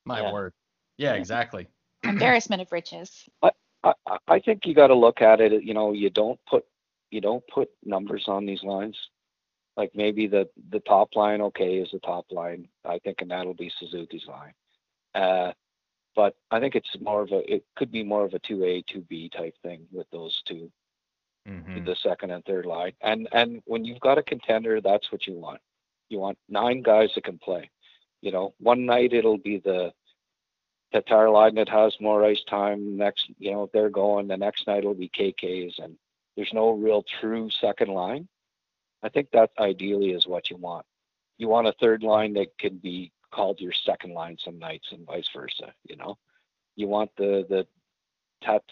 My Yeah. word. Yeah, exactly. Embarrassment of riches. I, I- I think you got to look at it. You know, you don't put you don't put numbers on these lines. Like maybe the the top line, okay, is the top line. I think, and that'll be Suzuki's line. Uh, but I think it's more of a it could be more of a two A two B type thing with those two, hmm the second and third line. And and when you've got a contender, that's what you want. You want nine guys that can play. You know, one night it'll be the Tatar line that has more ice time. Next, you know, they're going, the next night it'll be KK's, and there's no real true second line. I think that ideally is what you want. You want a third line that can be called your second line some nights, and vice versa. You know, you want the the tat,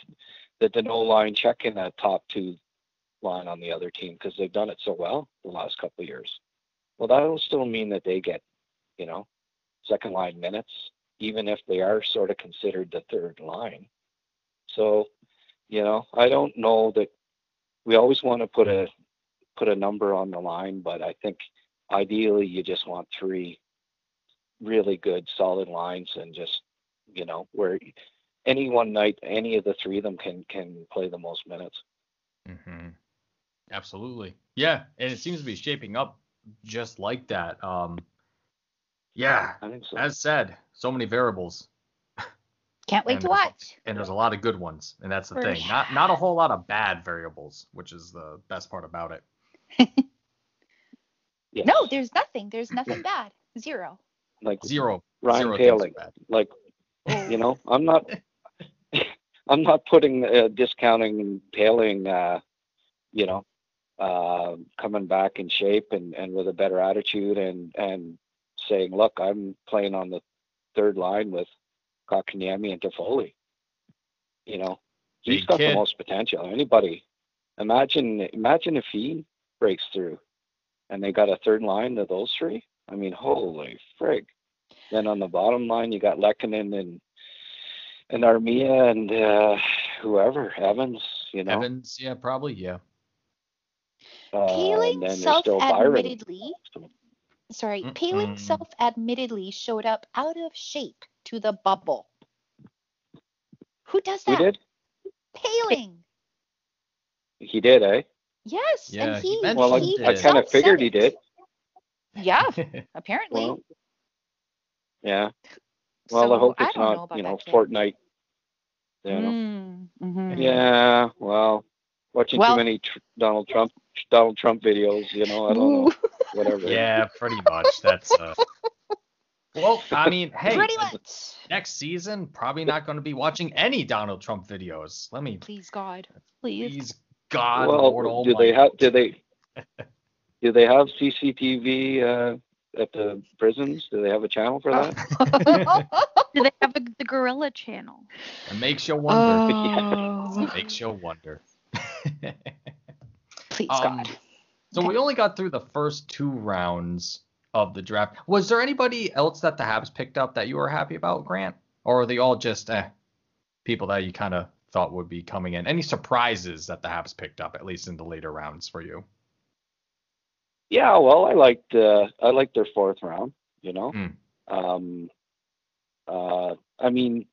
the Danault line checking that top two line on the other team because they've done it so well the last couple years. Well, that'll still mean that they get, you know, second line minutes, even if they are sort of considered the third line. So, you know, I don't know that we always want to put a put a number on the line, but I think ideally you just want three really good solid lines and just you know where any one night any of the three of them can can play the most minutes. Mm-hmm. Absolutely. Yeah, and it seems to be shaping up just like that. Um, yeah, I think so. as said, so many variables, Can't wait And to watch. and there's a lot of good ones, and that's the For thing. Not not a whole lot of bad variables, which is the best part about it. (laughs) Yes. No, there's nothing. There's nothing bad. Zero. like Zero. Ryan zero things Poehling. bad. like you know i'm not (laughs) i'm not putting uh, discounting Poehling uh you know uh coming back in shape and and with a better attitude and and saying look i'm playing on the third line with Kotkaniemi and Toffoli. you know he's Big got kid. the most potential anybody imagine imagine if he breaks through and they got a third line of those three i mean holy frig then on the bottom line, you got Lehkonen and and Armia and uh, whoever Evans, you know. Evans, yeah, probably, yeah. Uh, and Poehling then there's still Byron. self-admittedly, sorry, Poehling Mm-mm. self-admittedly showed up out of shape to the bubble. Who does Who that? did? Poehling. He did, eh? Yes, Yeah, and he he, Well, I, he. I kind of figured he did. Yeah, (laughs) apparently. Well, yeah. Well, so I hope it's don't know not, about you know, that kid. Fortnite. You know. Mm, mhm. Yeah. Well, watching Well- too many tr- Donald Trump Donald Trump videos, you know. I don't know. (laughs) Whatever. yeah, pretty much. That's uh Well, (laughs) I mean, hey, Pretty much. next season probably not going to be watching any Donald Trump videos. Let me Please God. Please. please God, well, Lord do Almighty. they have? Do they? (laughs) do they have CCTV uh, at the prisons? Do they have a channel for that? (laughs) Do they have a, the Gorilla channel? It makes you wonder. Oh, makes you wonder. please Um, God. So we only got through the first two rounds of the draft. Was there anybody else that the Habs picked up that you were happy about, Grant? Or are they all just eh, people that you kind of thought would be coming in? Any surprises that the Habs picked up, at least in the later rounds for you? Yeah, well, I liked uh, I liked their fourth round. You know, Mm. um, uh, I mean,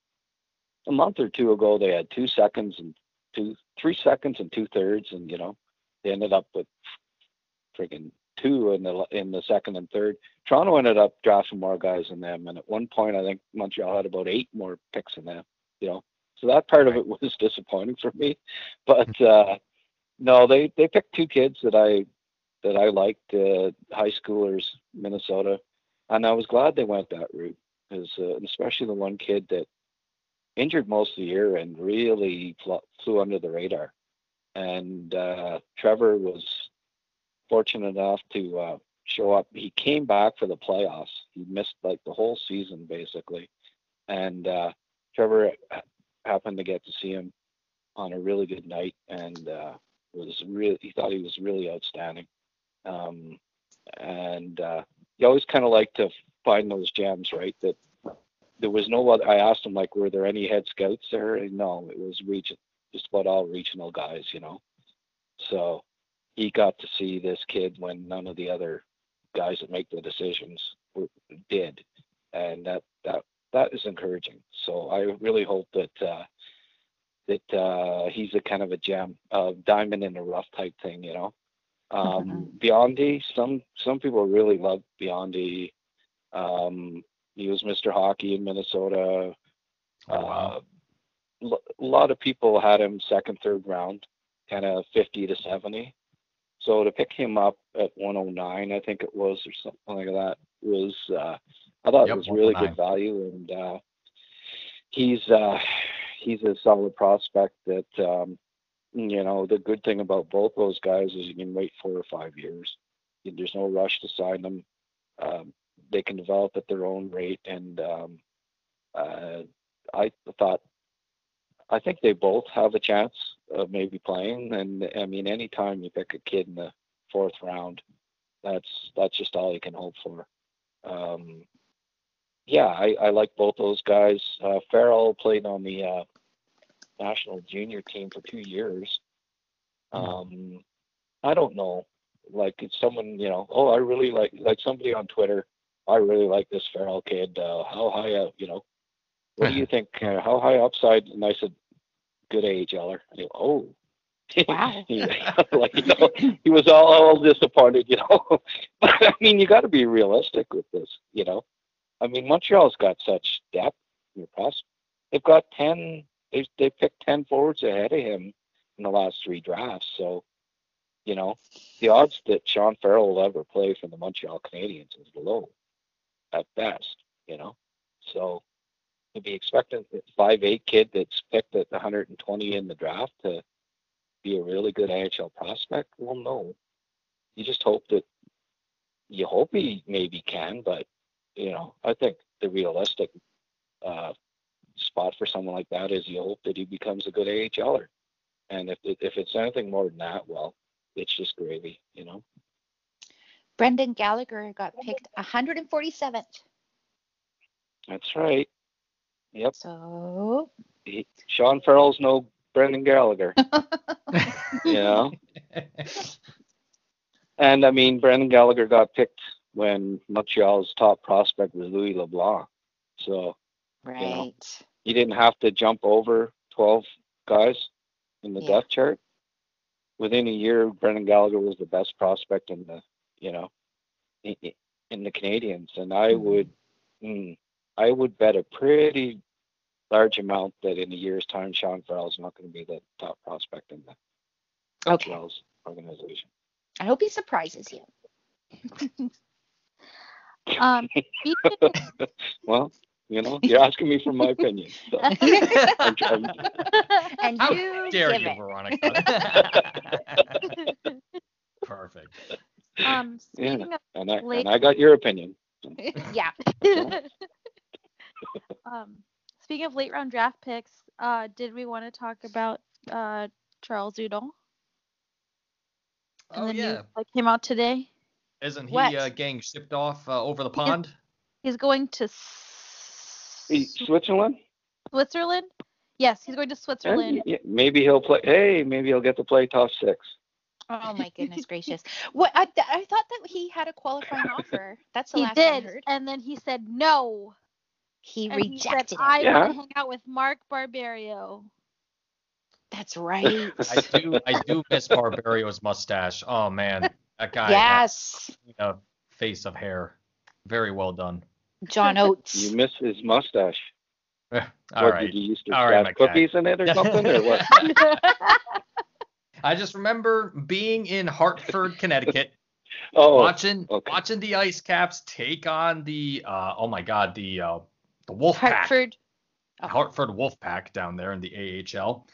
a month or two ago they had two seconds and two, three seconds and two thirds, and you know, they ended up with freaking two in the in the second and third. Toronto ended up drafting more guys than them, and at one point I think Montreal had about eight more picks than them. You know, so that part of it was (laughs) disappointing for me, but uh, no, they they picked two kids that I that I liked, uh, high schoolers, Minnesota, and I was glad they went that route because uh, especially the one kid that injured most of the year and really fl- flew under the radar. And uh, Trevor was fortunate enough to uh, show up. He came back for the playoffs. He missed like the whole season basically, and uh, Trevor happened to get to see him on a really good night, and uh, was really he thought he was really outstanding. Um, and uh, you always kind of like to find those gems, right? That there was no other. I asked him like, were there any head scouts there? And no, it was region, just about all regional guys, you know. So he got to see this kid when none of the other guys that make the decisions were, did, and that that that is encouraging. So I really hope that uh, that uh, he's a kind of a gem, uh, diamond in the rough type thing, you know. Um, Biondi, some some people really love Biondi. Um, he was Mr. Hockey in Minnesota. Oh, wow. Uh, l- a lot of people had him second, third round, kind of 50 to 70. So to pick him up at 109, I think it was, or something like that, was uh, I thought Yep, it was really good value, and uh, he's uh, he's a solid prospect. That um, you know, the good thing about both those guys is you can wait four or five years. There's no rush to sign them. Um, they can develop at their own rate, and um, uh, I thought, I think they both have a chance of maybe playing. And I mean, anytime you pick a kid in the fourth round, that's that's just all you can hope for. Um, yeah, I, I like both those guys. Uh, Farrell played on the uh, national junior team for two years. Um, I don't know. Like it's someone, you know, oh, I really like like somebody on Twitter. I really like this Farrell kid. Uh, how high up, you know? What do you (laughs) think? Uh, how high upside? And I said, good AHLer. He, oh, Wow. (laughs) He- like you know, he was all, all disappointed, you know. (laughs) but I mean, you got to be realistic with this, you know. I mean, Montreal's got such depth in press. They've got ten. They they picked ten forwards ahead of him in the last three drafts. So, you know, the odds that Sean Farrell will ever play for the Montreal Canadiens is low, at best. You know, so to be expecting a five eight kid that's picked at 120 in the draft to be a really good NHL prospect, well, no. You just hope that you hope he maybe can, but you know, I think the realistic uh, spot for someone like that is you hope that he becomes a good AHLer. And if if it's anything more than that, well, it's just gravy, you know. Brendan Gallagher got picked 147th. That's right. Yep. So He, Sean Farrell's no Brendan Gallagher, (laughs) you (laughs) know. And I mean, Brendan Gallagher got picked when Montreal's top prospect was Louis LeBlanc. So right. you didn't have to jump over 12 guys in the Yeah. depth chart. Within a year, Brendan Gallagher was the best prospect in the, you know, in, the Canadiens. And I Mhm. would, mm, I would bet a pretty large amount that in a year's time, Sean Farrell is not going to be the top prospect in the Okay. Montreal's organization. I hope he surprises you. (laughs) Um, well, you know, (laughs) you're asking me for my opinion. So (laughs) I'm, I'm, and How you dare give you, it. Veronica? Perfect. um, Yeah. of and I Late- and I got your opinion. yeah. Um, speaking of late round draft picks, uh, did we want to talk about uh Charles Hudon and Oh yeah, news that came out today? isn't he What? uh, getting shipped off uh, over the pond? He's going to Hey, S- Switzerland? Switzerland. Yes, he's going to And Switzerland. y- maybe he'll play. Hey, maybe he'll get to play top six. Oh my (laughs) goodness gracious. What I, I thought that he had a qualifying offer. That's the He last I did, heard. and then he said no. He and he said, rejected I. Yeah. want to hang out with Mark Barberio. That's right. (laughs) I do, I do miss Barberio's mustache. Oh man, that guy. yes. had A face of hair. Very well done. John (laughs) Oates. You miss his mustache. (laughs) All what right. did you used to All right, my guy. cookies in it or something or what? I just remember being in Hartford, Connecticut, Oh, watching okay. watching the Ice Caps take on the uh, oh my god the uh, the Wolf Pack. Hartford. Oh. Hartford Wolfpack down there in the AHL.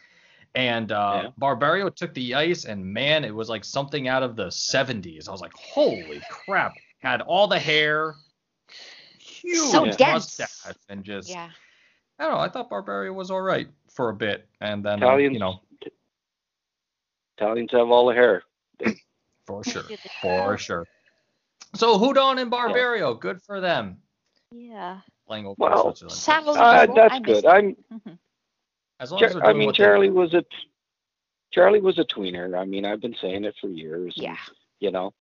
And uh, Yeah. Barberio took the ice, and man, it was like something out of the 70s. I was like, holy crap. Had all the hair, huge So Yeah. dense. mustache, and just, Yeah. I don't know, I thought Barberio was all right for a bit. And then, uh, Italians, you know, Italians have all the hair. (laughs) for sure. (laughs) For sure. So Hudon and Barberio, good for them. yeah. Playing over Well, Switzerland. Saddles- Uh, that's I good. I'm. Mhm. As long Char- as they're I doing mean, what they- Charlie was a. Charlie was a tweener. I mean, I've been saying it for years. and, Yeah. you know,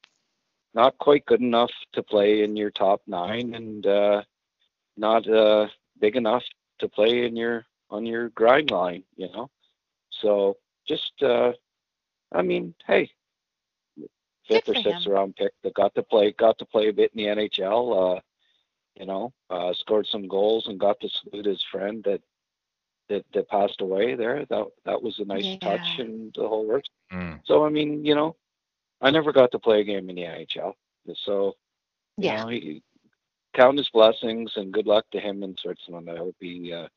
not quite good enough to play in your top nine, and uh, not uh, big enough to play in your on your grind line. You know, so just uh, I mean, hey, fifth or sixth him. round pick that got to play got to play a bit in the NHL. Uh, you know, uh, scored some goals and got to salute his friend that that that passed away there. That that was a nice Yeah. touch and the whole works. Mm. So I mean, you know, I never got to play a game in the NHL. So you Yeah. know, he, count his blessings and good luck to him in Switzerland. I hope he. Uh,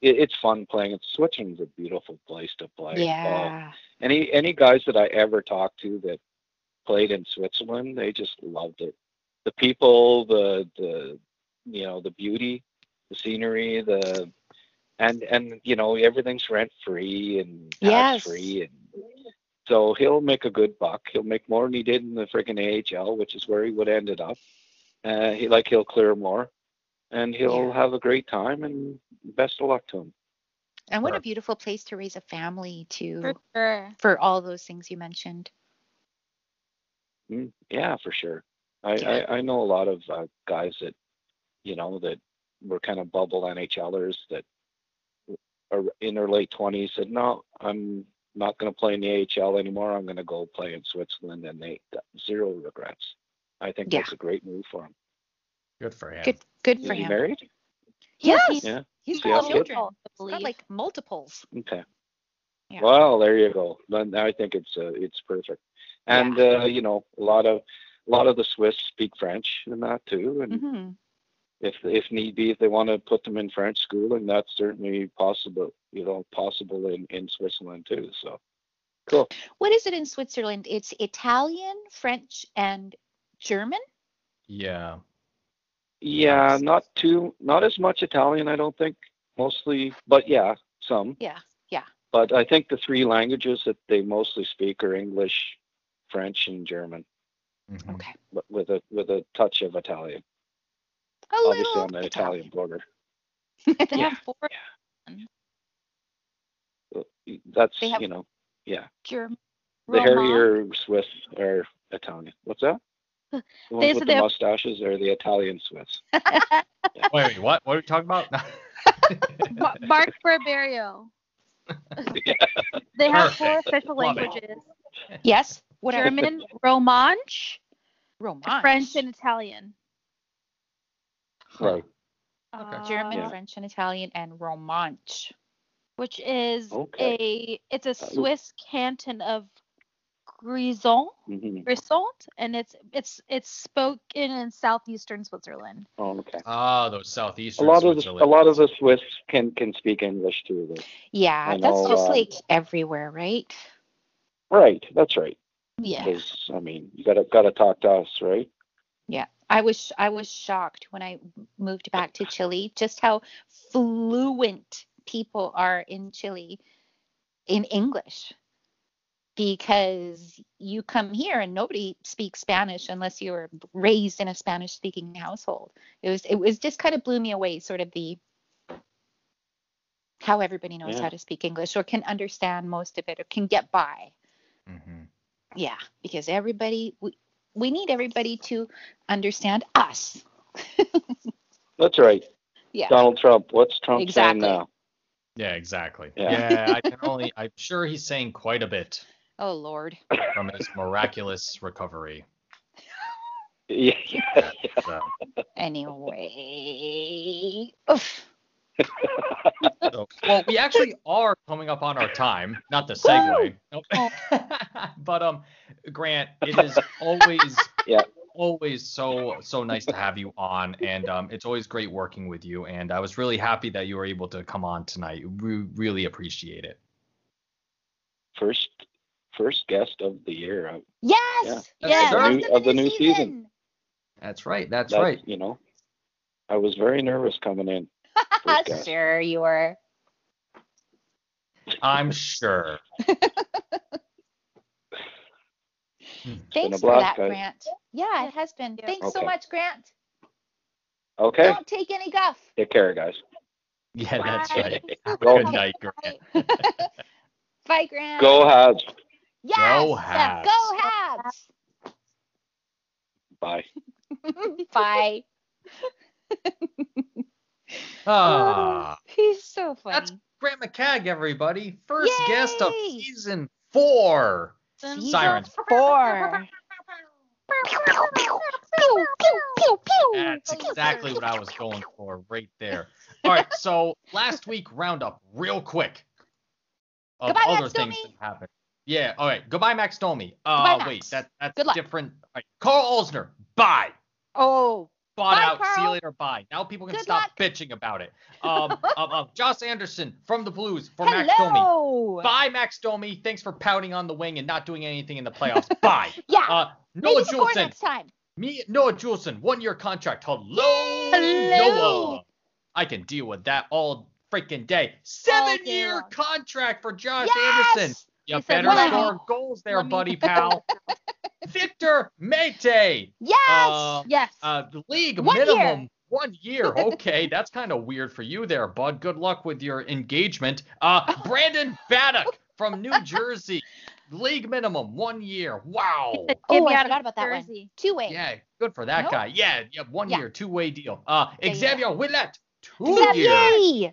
it, it's fun playing. Switzerland's a beautiful place to play. Uh, Yeah. any any guys that I ever talked to that played in Switzerland, they just loved it. The people, the the you know the beauty, the scenery, the and and you know everything's rent free and tax Yes. free and so he'll make a good buck. He'll make more than he did in the freaking AHL, which is where he would ended up. Uh, he like he'll clear more, and he'll Yeah. have a great time. And best of luck to him. And what a beautiful place to raise a family too. For sure. For all those things you mentioned. Mm, Yeah, for sure. I, Yeah. I, I know a lot of uh, guys that, you know, that were kind of bubble NHLers that are in their late 20s said, no, I'm not going to play in the AHL anymore. I'm going to go play in Switzerland. And they got zero regrets. I think Yeah. that's a great move for him. Good for him. Good good Is for he him. married? Yes. He's- Yeah. He's Yeah, got children. He's got believe. like multiples. Okay. Yeah. Well, there you go. Then I think it's uh, it's perfect. And uh, you know, a lot of a lot of the Swiss speak French and that too. And hmm if if need be, if they want to put them in French schooling, that's certainly possible. You know, possible in in Switzerland too. So cool. What is it in Switzerland? It's Italian, French, and German. Yeah. Yeah, not too, not as much Italian, I don't think. Mostly, but yeah, some. Yeah. Yeah. But I think the three languages that they mostly speak are English, French, and German, Mhm. Okay. but with a with a touch of Italian. A Obviously little on the Italian border. (laughs) They Yeah. have four That's They have- you know, yeah. German. The hairier Swiss are Italian. What's that? (laughs) The ones They with said the they have- mustaches are the Italian Swiss. (laughs) Wait, wait, what? What are we talking about? Ma- Mark Barberio. Yeah. They have four official languages: yes. What German, Romansh, Romansh? French, and Italian. Right. Uh, German, Yeah. French, and Italian, and Romansh. which is Okay. a it's a Swiss canton of Grison, Mhm. Grisont, and it's it's it's spoken in southeastern Switzerland. Oh, okay. Ah, those southeastern. A lot of the, a lot of the Swiss can can speak English too. Though. Yeah, I that's know, just um, like everywhere, right? Right. That's right. Yeah. Because I mean, you gotta gotta talk to us, right? Yeah. I was I was shocked when I moved back to Chile just how fluent people are in Chile in English. Because you come here and nobody speaks Spanish unless you were raised in a Spanish speaking household. It was it was just kind of blew me away, sort of the how everybody knows Yeah. how to speak English or can understand most of it or can get by. Yeah, because everybody we, we need everybody to understand us. (laughs) That's right. Yeah. Donald Trump. What's Trump Exactly. saying now? Yeah, exactly. Yeah. Yeah. I (laughs) can only. I'm sure he's saying quite a bit Oh Lord. from his miraculous recovery. (laughs) Yeah. yeah. So, Anyway. Oof. (laughs) so- well, we actually are coming up on our time. Not the segue. Nope. (laughs) but um, Grant, it is always (laughs) Yeah. always so so nice to have you on, and um, it's always great working with you. And I was really happy that you were able to come on tonight. We really appreciate it. First first guest of the year. Yes. Yeah. Yes. Of the new- of the new season. That's right. That's That's right. You know, I was very nervous coming in. (laughs) First guest. sure you were. I'm sure. (laughs) Hmm. Thanks a for that, guys. Grant. Yeah, it has been. Yeah. Thanks so much, Grant. Okay. Don't take any guff. Take care, guys. Yeah, that's right. (laughs) Go. good night, Grant. Bye, Grant. Go Habs. Yes. Go yeah, Habs. Go Habs. Bye. Bye. Ah. He's so funny. That's Grant McCagg, everybody. First guest of season four. Season Sirens. Four. That's exactly what I was going for right there. All right, so (laughs) last week roundup, real quick. Of Goodbye, other Max things Domi. that happened. Yeah, all right. Goodbye, Max Domi. Uh, Goodbye, wait, that that's Good luck. different. All right, Karl Alzner. Bye. Oh, Bought Bye, out. See you later. Bye. Now people can Good stop luck. bitching about it. Um, (laughs) um, um, Josh Anderson from the Blues for Max Domi. hello. Bye, Max Domi. Thanks for pouting on the wing and not doing anything in the playoffs. (laughs) Bye. Yeah. Uh, Maybe Noah score Juulsen. next time. Me, Noah Juulsen, one year contract. Hello, Hello. Noah. I can deal with that all freaking day. Seven year long. contract for Josh Yes. Anderson. You He better "Let me- score goals there, buddy pal. (laughs) Victor Mete. Yes. Uh, Yes. uh, the league One minimum year. one year. (laughs) Okay, that's kind of weird for you there, bud. Good luck with your engagement. Uh, (laughs) Brandon Baddock from New Jersey. League minimum one year. Wow. Oh, me I out forgot about that one. Jersey. Two way. Yeah, good for that Nope. guy. Yeah, yeah, one Yeah. year, two way deal. Uh, Yeah, Xavier Ouellet, two Xavier. years,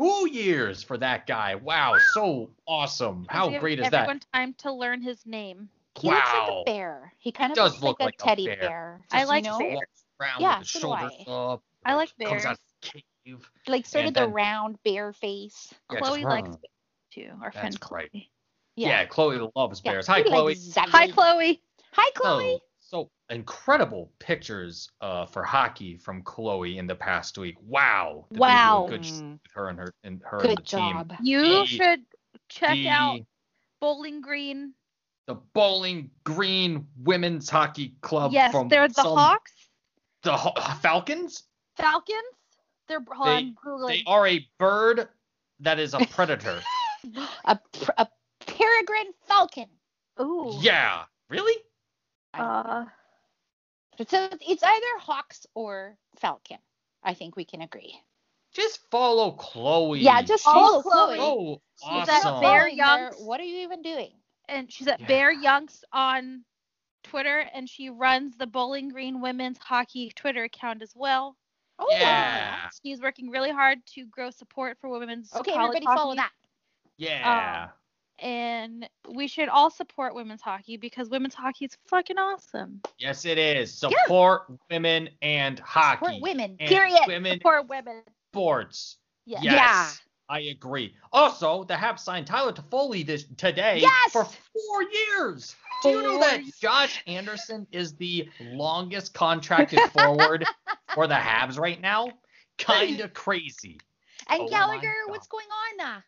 two years for that guy. Wow, so awesome. How great is that? everyone time to learn his name. He looks like a bear. He kind of Does looks look like, like a teddy bear. bear. I like you know, bears. Yeah, so do I. up. I like bears. of the cave. like sort of the then- round bear face. Yeah, Chloe likes bears too. Our friend That's right. Chloe. Yeah. Chloe loves Yeah, bears. Hi, we like Chloe. Hi, Chloe. Hi, Chloe. So, so incredible pictures uh, for hockey from Chloe in the past week. Wow. Did they Wow. Good job Mm. with her and her and her and the Good team. You The- should check the, out Bowling Green. the Bowling Green Women's Hockey Club yes, from they're the some- Hawks. The Haw- Falcons? Falcons. They're They- I'm Googling. They are a bird that is a predator. (laughs) A, a peregrine falcon. Ooh. yeah. Really? Uh, So it's either hawks or falcon. I think we can agree. Just follow Chloe. Yeah, just Oh, follow Chloe. Chloe. So She's at. Bear Youngs. What are you even doing? and she's at Yeah. Bear Youngs on Twitter, and she runs the Bowling Green Women's Hockey Twitter account as well. Oh, Yeah. She's working really hard to grow support for women's Okay, college everybody hockey, follow that. Yeah. And we should all support women's hockey because women's hockey is fucking awesome. yes, it is. Support women and hockey. Support women. Period. Women Support women. sports. Yes. Yes. Yeah. I agree. Also, the Habs signed Tyler Toffoli this today Yes! for four years. Do you know that Josh Anderson is the longest contracted forward (laughs) for the Habs right now? Kind of crazy. And Oh Gallagher, what's going on?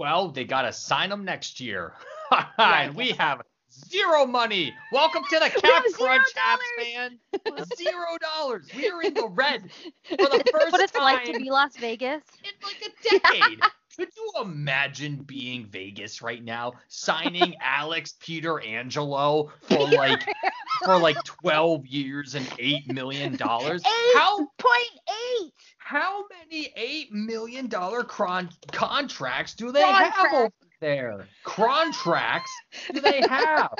Well, they got to sign him next year. (laughs) And we have zero money. Welcome to the (laughs) cap crunch, Habs man. (laughs) Zero dollars. We are in the red for the first what it's time like to be Las Vegas. in like a decade. Could you imagine being Vegas right now, signing Alex Pietrangelo for like for like 12 years and eight million dollars? How point eight. How many eight million dollar cron- contracts do they have over there? Contracts do they (laughs) have?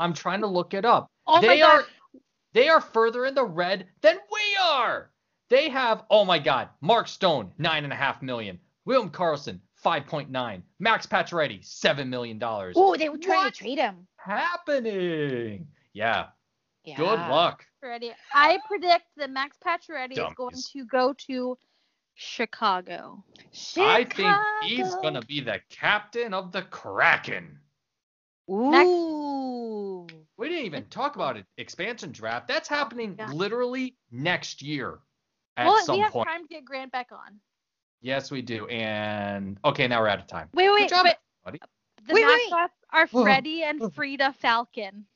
I'm trying to look it up. Oh they God. are they are further in the red than we are. They have oh my god, Mark Stone nine and a half million, William Karlsson five point nine, Max Pacioretty seven million dollars. Oh, they were trying to trade him. Happening? Yeah. Yeah. Good luck. Ready. I predict that Max Pacioretty is going to go to Chicago. I think he's gonna be the captain of the Kraken. Ooh. We didn't even talk about it. Expansion draft. That's happening Yeah. literally next year at well, some we have point. time to get Grant back on. Yes, we do. And okay, now we're out of time. Wait, wait, job, but buddy. the Wait, wait. mascots are Freddie and Frieda Falcon.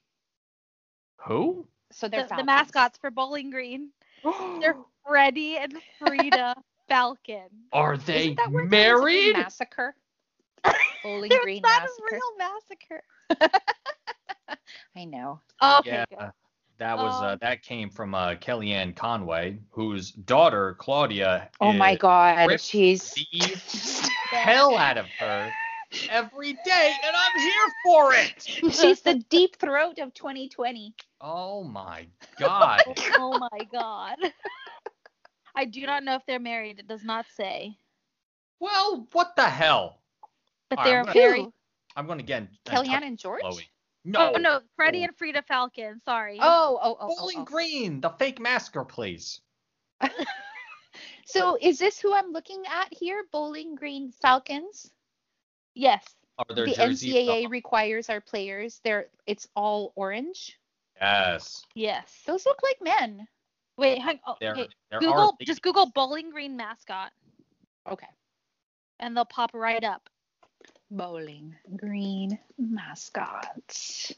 Who? So The, they're the Falcons. mascots for Bowling Green. They're (gasps) Freddie and Frieda Falcon. Are they Isn't that where was a big married? Massacre. (laughs) Bowling It's Green not massacre. a real massacre. (laughs) I know. Okay, yeah, good. that was uh, Um, that came from uh, Kellyanne Conway, whose daughter Claudia. Oh my God, ripped she's The (laughs) hell out of her every day, and I'm here for it. she's the deep throat of 2020. Oh my (laughs) oh god. oh my god. I do not know if they're married. It does not say. well, what the hell? But All they're right, very. Who? I'm going to again. Kellyanne and George? Chloe. No. Oh no, Freddie Oh. and Frieda Falcon. Sorry. Oh, oh, oh, oh, Bowling oh. Green, the fake masker, please. (laughs) So is this who I'm looking at here? Bowling Green Falcons. Yes. Are their the jerseys? NCAA requires our players. They're it's all orange. Yes. Yes. Those look like men. Wait, hang. Oh, There, okay. there Google. ladies. Just Google Bowling Green mascot, Okay. and they'll pop right up. Bowling Green mascots.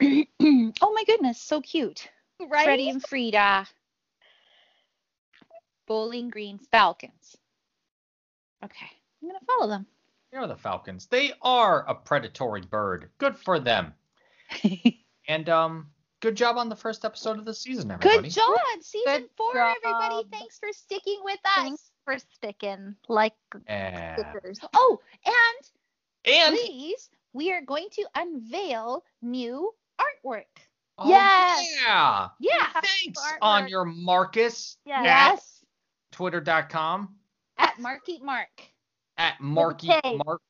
(clears throat) oh my goodness, so cute. Right. Freddie and Frieda. Bowling Green Falcons. Okay, I'm gonna follow them. Here are the Falcons. They are a predatory bird. Good for them. (laughs) And um, good job on the first episode of the season, everybody. Good job, season Good four, job. everybody. Thanks for sticking with us. Thanks for sticking like And, stickers. Oh, and and please, we are going to unveil new artwork. oh, Yes. yeah. Yeah. Thanks on your Marcus Yes. Yes. twitter.com At Mark Eat Mark. At Marky Mark.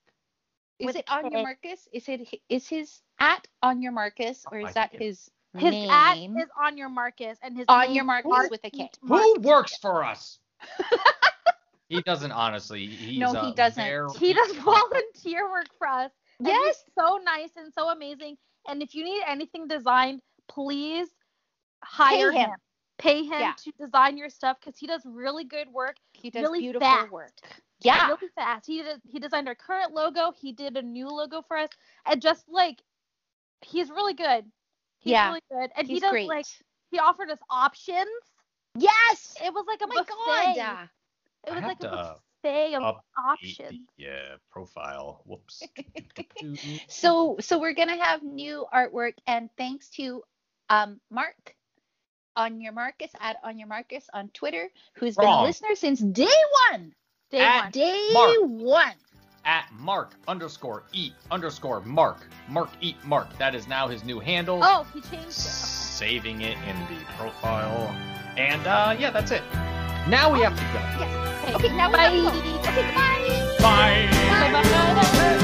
Is With it on your Marcus? Is it is his at on your Marcus or is that his, His name? at is on your Marcus, and his On name your is Marcus Mark with a K. Who Mark. works for us? (laughs) he doesn't honestly. He's No, he doesn't. very- He does (laughs) volunteer work for us. and he's Yes. so nice and so amazing. And if you need anything designed, please hire him. him. Pay him Yeah. to design your stuff because he does really good work. He does really beautiful fast. work. Yeah. really fast. He did he designed our current logo. He did a new logo for us, and just like he's really good. He's Yeah. really good, and He's he does great. like he offered us options. yes. It was like a Oh my buffet. God. It was have like a to buffet of update options. the, uh, profile. Whoops. (laughs) So so we're gonna have new artwork and thanks to um Mark on your Marcus at on your Marcus on Twitter, who's been a listener since day one. Day At- one. Day Mark. one. at Mark underscore eat underscore Mark. Mark eat Mark. That is now his new handle. Oh, he changed it. Saving it in the profile. And uh yeah, that's it. Now we have to go. Yes. Okay, Okay, now we bye. have to go. Okay, bye. Bye. Bye. Bye.